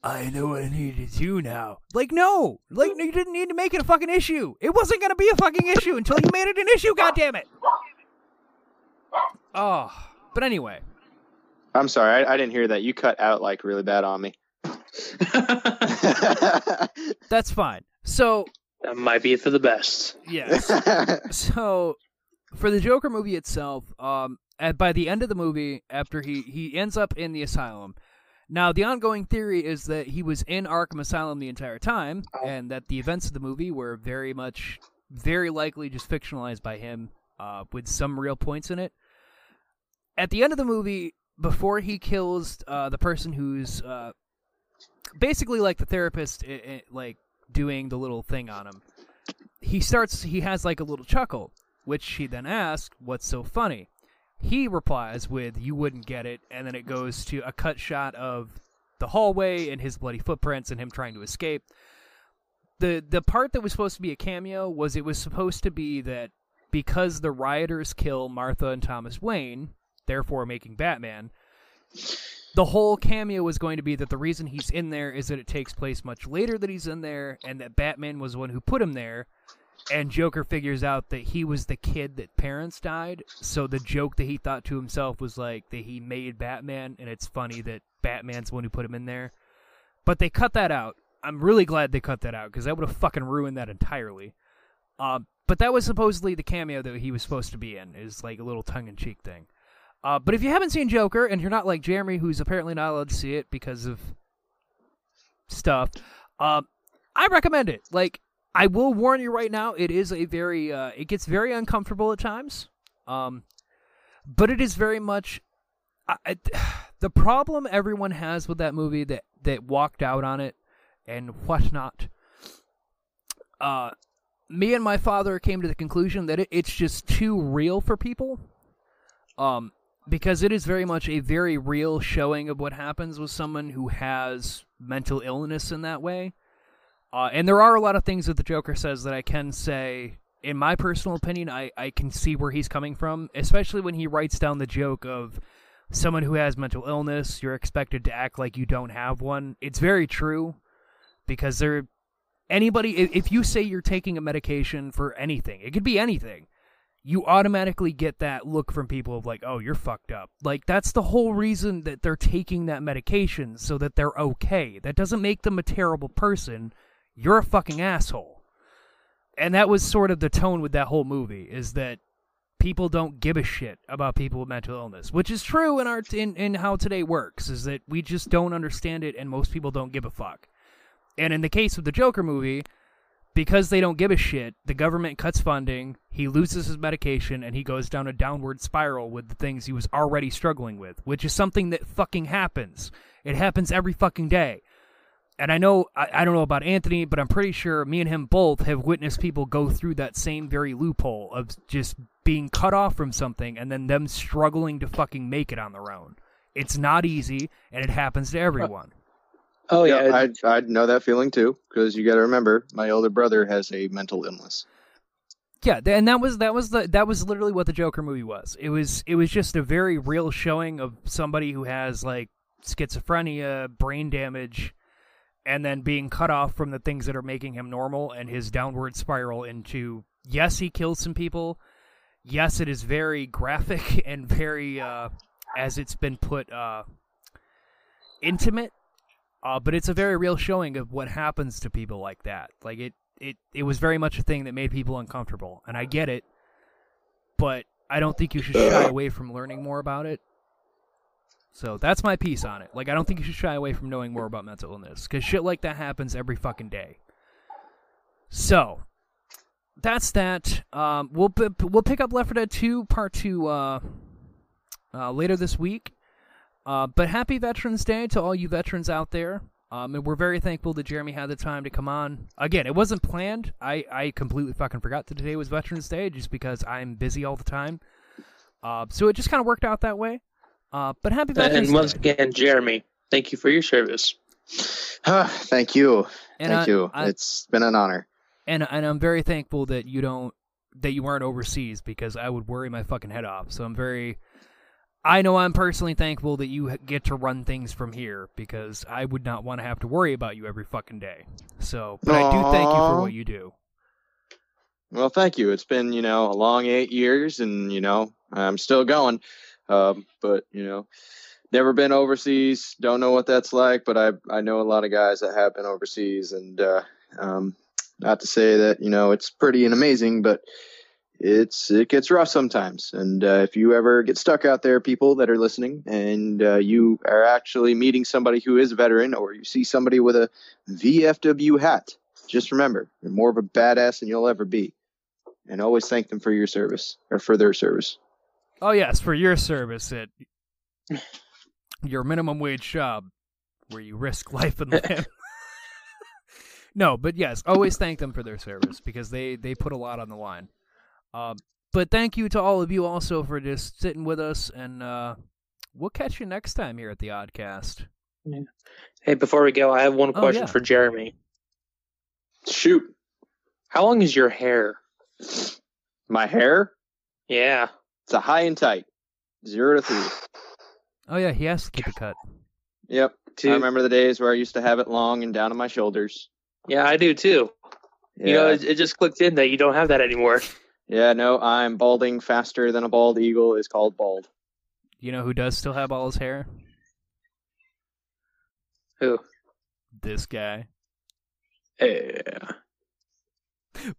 [SPEAKER 1] I know what I need to do now. Like, no. Like, you didn't need to make it a fucking issue. It wasn't going to be a fucking issue until you made it an issue, goddammit. Oh. But anyway.
[SPEAKER 6] I'm sorry, I, I didn't hear that. You cut out like really bad on me. *laughs* *laughs*
[SPEAKER 1] That's fine. So,
[SPEAKER 2] That might be for the best.
[SPEAKER 1] yes. *laughs* so, for the Joker movie itself, um, at, by the end of the movie, after he, he ends up in the asylum, now the ongoing theory is that he was in Arkham Asylum the entire time, and that the events of the movie were very much, very likely just fictionalized by him, uh, with some real points in it. At the end of the movie, before he kills uh, the person who's uh, basically like the therapist, i i like doing the little thing on him, he starts. He has like a little chuckle, which he then asks, "What's so funny?" He replies with, "You wouldn't get it," and then it goes to a cut shot of the hallway and his bloody footprints and him trying to escape. the The part that was supposed to be a cameo was it was supposed to be that because the rioters kill Martha and Thomas Wayne, therefore making Batman. The whole cameo was going to be that the reason he's in there is that it takes place much later that he's in there, and that Batman was the one who put him there, and Joker figures out that he was the kid that parents died. So the joke that he thought to himself was like that he made Batman, and it's funny that Batman's the one who put him in there. But they cut that out. I'm really glad they cut that out because that would have fucking ruined that entirely. Um, but that was supposedly the cameo that he was supposed to be in, is like a little tongue in cheek thing. Uh, but if you haven't seen Joker and you're not like Jeremy, who's apparently not allowed to see it because of stuff, um, I recommend it. Like, I will warn you right now, it is a very, uh, it gets very uncomfortable at times. Um, but it is very much. I, I, *sighs* the problem everyone has with that movie that that walked out on it and whatnot, uh, me and my father came to the conclusion that it, it's just too real for people. Um, because it is very much a very real showing of what happens with someone who has mental illness in that way. Uh, and there are a lot of things that the Joker says that I can say, in my personal opinion, I, I can see where he's coming from, especially when he writes down the joke of someone who has mental illness, you're expected to act like you don't have one. It's very true because there anybody if you say you're taking a medication for anything, it could be anything. You automatically get that look from people of like, "Oh, you're fucked up." Like that's the whole reason that they're taking that medication so that they're okay. That doesn't make them a terrible person. You're a fucking asshole. And that was sort of the tone with that whole movie is that people don't give a shit about people with mental illness, which is true in our in, in how today works. Is that we just don't understand it, and most people don't give a fuck. And in the case of the Joker movie, because they don't give a shit, the government cuts funding, he loses his medication, and he goes down a downward spiral with the things he was already struggling with, which is something that fucking happens. It happens every fucking day. And I know, I, I don't know about Anthony, but I'm pretty sure me and him both have witnessed people go through that same very loophole of just being cut off from something and then them struggling to fucking make it on their own. It's not easy, and it happens to everyone.
[SPEAKER 2] Oh yeah,
[SPEAKER 6] I I know that feeling too because you got to remember my older brother has a mental illness.
[SPEAKER 1] Yeah, and that was that was the that was literally what the Joker movie was. It was it was just a very real showing of somebody who has like schizophrenia, brain damage, and then being cut off from the things that are making him normal and his downward spiral into yes, he killed some people. Yes, it is very graphic *laughs* and very uh as it's been put uh intimate. Uh, but it's a very real showing of what happens to people like that. Like it, it, it was very much a thing that made people uncomfortable, and I get it. But I don't think you should shy *clears throat* away from learning more about it. So that's my piece on it. Like I don't think you should shy away from knowing more about mental illness because shit like that happens every fucking day. So that's that. Um, we'll we'll pick up Left 4 Dead 2 Part Two uh, uh, later this week. Uh, but happy Veterans Day to all you veterans out there. Um, and we're very thankful that Jeremy had the time to come on. Again, it wasn't planned. I, I completely fucking forgot that today was Veterans Day just because I'm busy all the time. Uh, so it just kind of worked out that way. Uh, but happy Veterans
[SPEAKER 2] and once
[SPEAKER 1] Day.
[SPEAKER 2] again, Jeremy, thank you for your service. *sighs*
[SPEAKER 6] Thank you,
[SPEAKER 1] And
[SPEAKER 6] thank
[SPEAKER 1] I-
[SPEAKER 6] you.
[SPEAKER 1] I-
[SPEAKER 6] it's been an honor.
[SPEAKER 1] and and I'm very thankful that you don't that you aren't overseas because I would worry my fucking head off. So I'm very I know I'm personally thankful that you get to run things from here because I would not want to have to worry about you every fucking day. So, but I do thank you for what you do.
[SPEAKER 6] Well, thank you. It's been you know a long eight years, and you know I'm still going. Um, but you know, never been overseas. Don't know what that's like, but I I know a lot of guys that have been overseas, and uh, um, not to say that you know it's pretty and amazing, but it's it gets rough sometimes. And uh, if you ever get stuck out there, people that are listening, and uh, you are actually meeting somebody who is a veteran, or you see somebody with a VFW hat, just remember you're more of a badass than you'll ever be, and always thank them for your service or for their service.
[SPEAKER 1] Oh yes, for your service at your minimum wage job where you risk *laughs* life and *laughs* limb. *laughs* no, but yes, always thank them for their service because they they put a lot on the line. Um, but thank you to all of you also for just sitting with us, and uh, we'll catch you next time here at the Oddcast.
[SPEAKER 2] Hey, before we go, I have one question
[SPEAKER 1] yeah.
[SPEAKER 2] for Jeremy.
[SPEAKER 6] Shoot,
[SPEAKER 2] How long is your hair?
[SPEAKER 6] my hair.
[SPEAKER 2] Yeah.
[SPEAKER 6] It's a high and tight, zero to three. *sighs*
[SPEAKER 1] Oh yeah, he has to keep it cut.
[SPEAKER 6] Yep.
[SPEAKER 2] Two.
[SPEAKER 6] I remember the days where I used to have it long and down to my shoulders.
[SPEAKER 2] Yeah, I do too.
[SPEAKER 6] Yeah.
[SPEAKER 2] You know, it, it just clicked in that you don't have that anymore. *laughs*
[SPEAKER 6] yeah, no, I'm balding faster than a bald eagle is called bald.
[SPEAKER 1] You know who does still have all his hair?
[SPEAKER 2] Who?
[SPEAKER 1] This guy.
[SPEAKER 2] Yeah.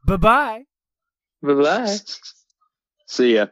[SPEAKER 1] Bye bye.
[SPEAKER 2] Bye bye. *laughs*
[SPEAKER 6] See ya.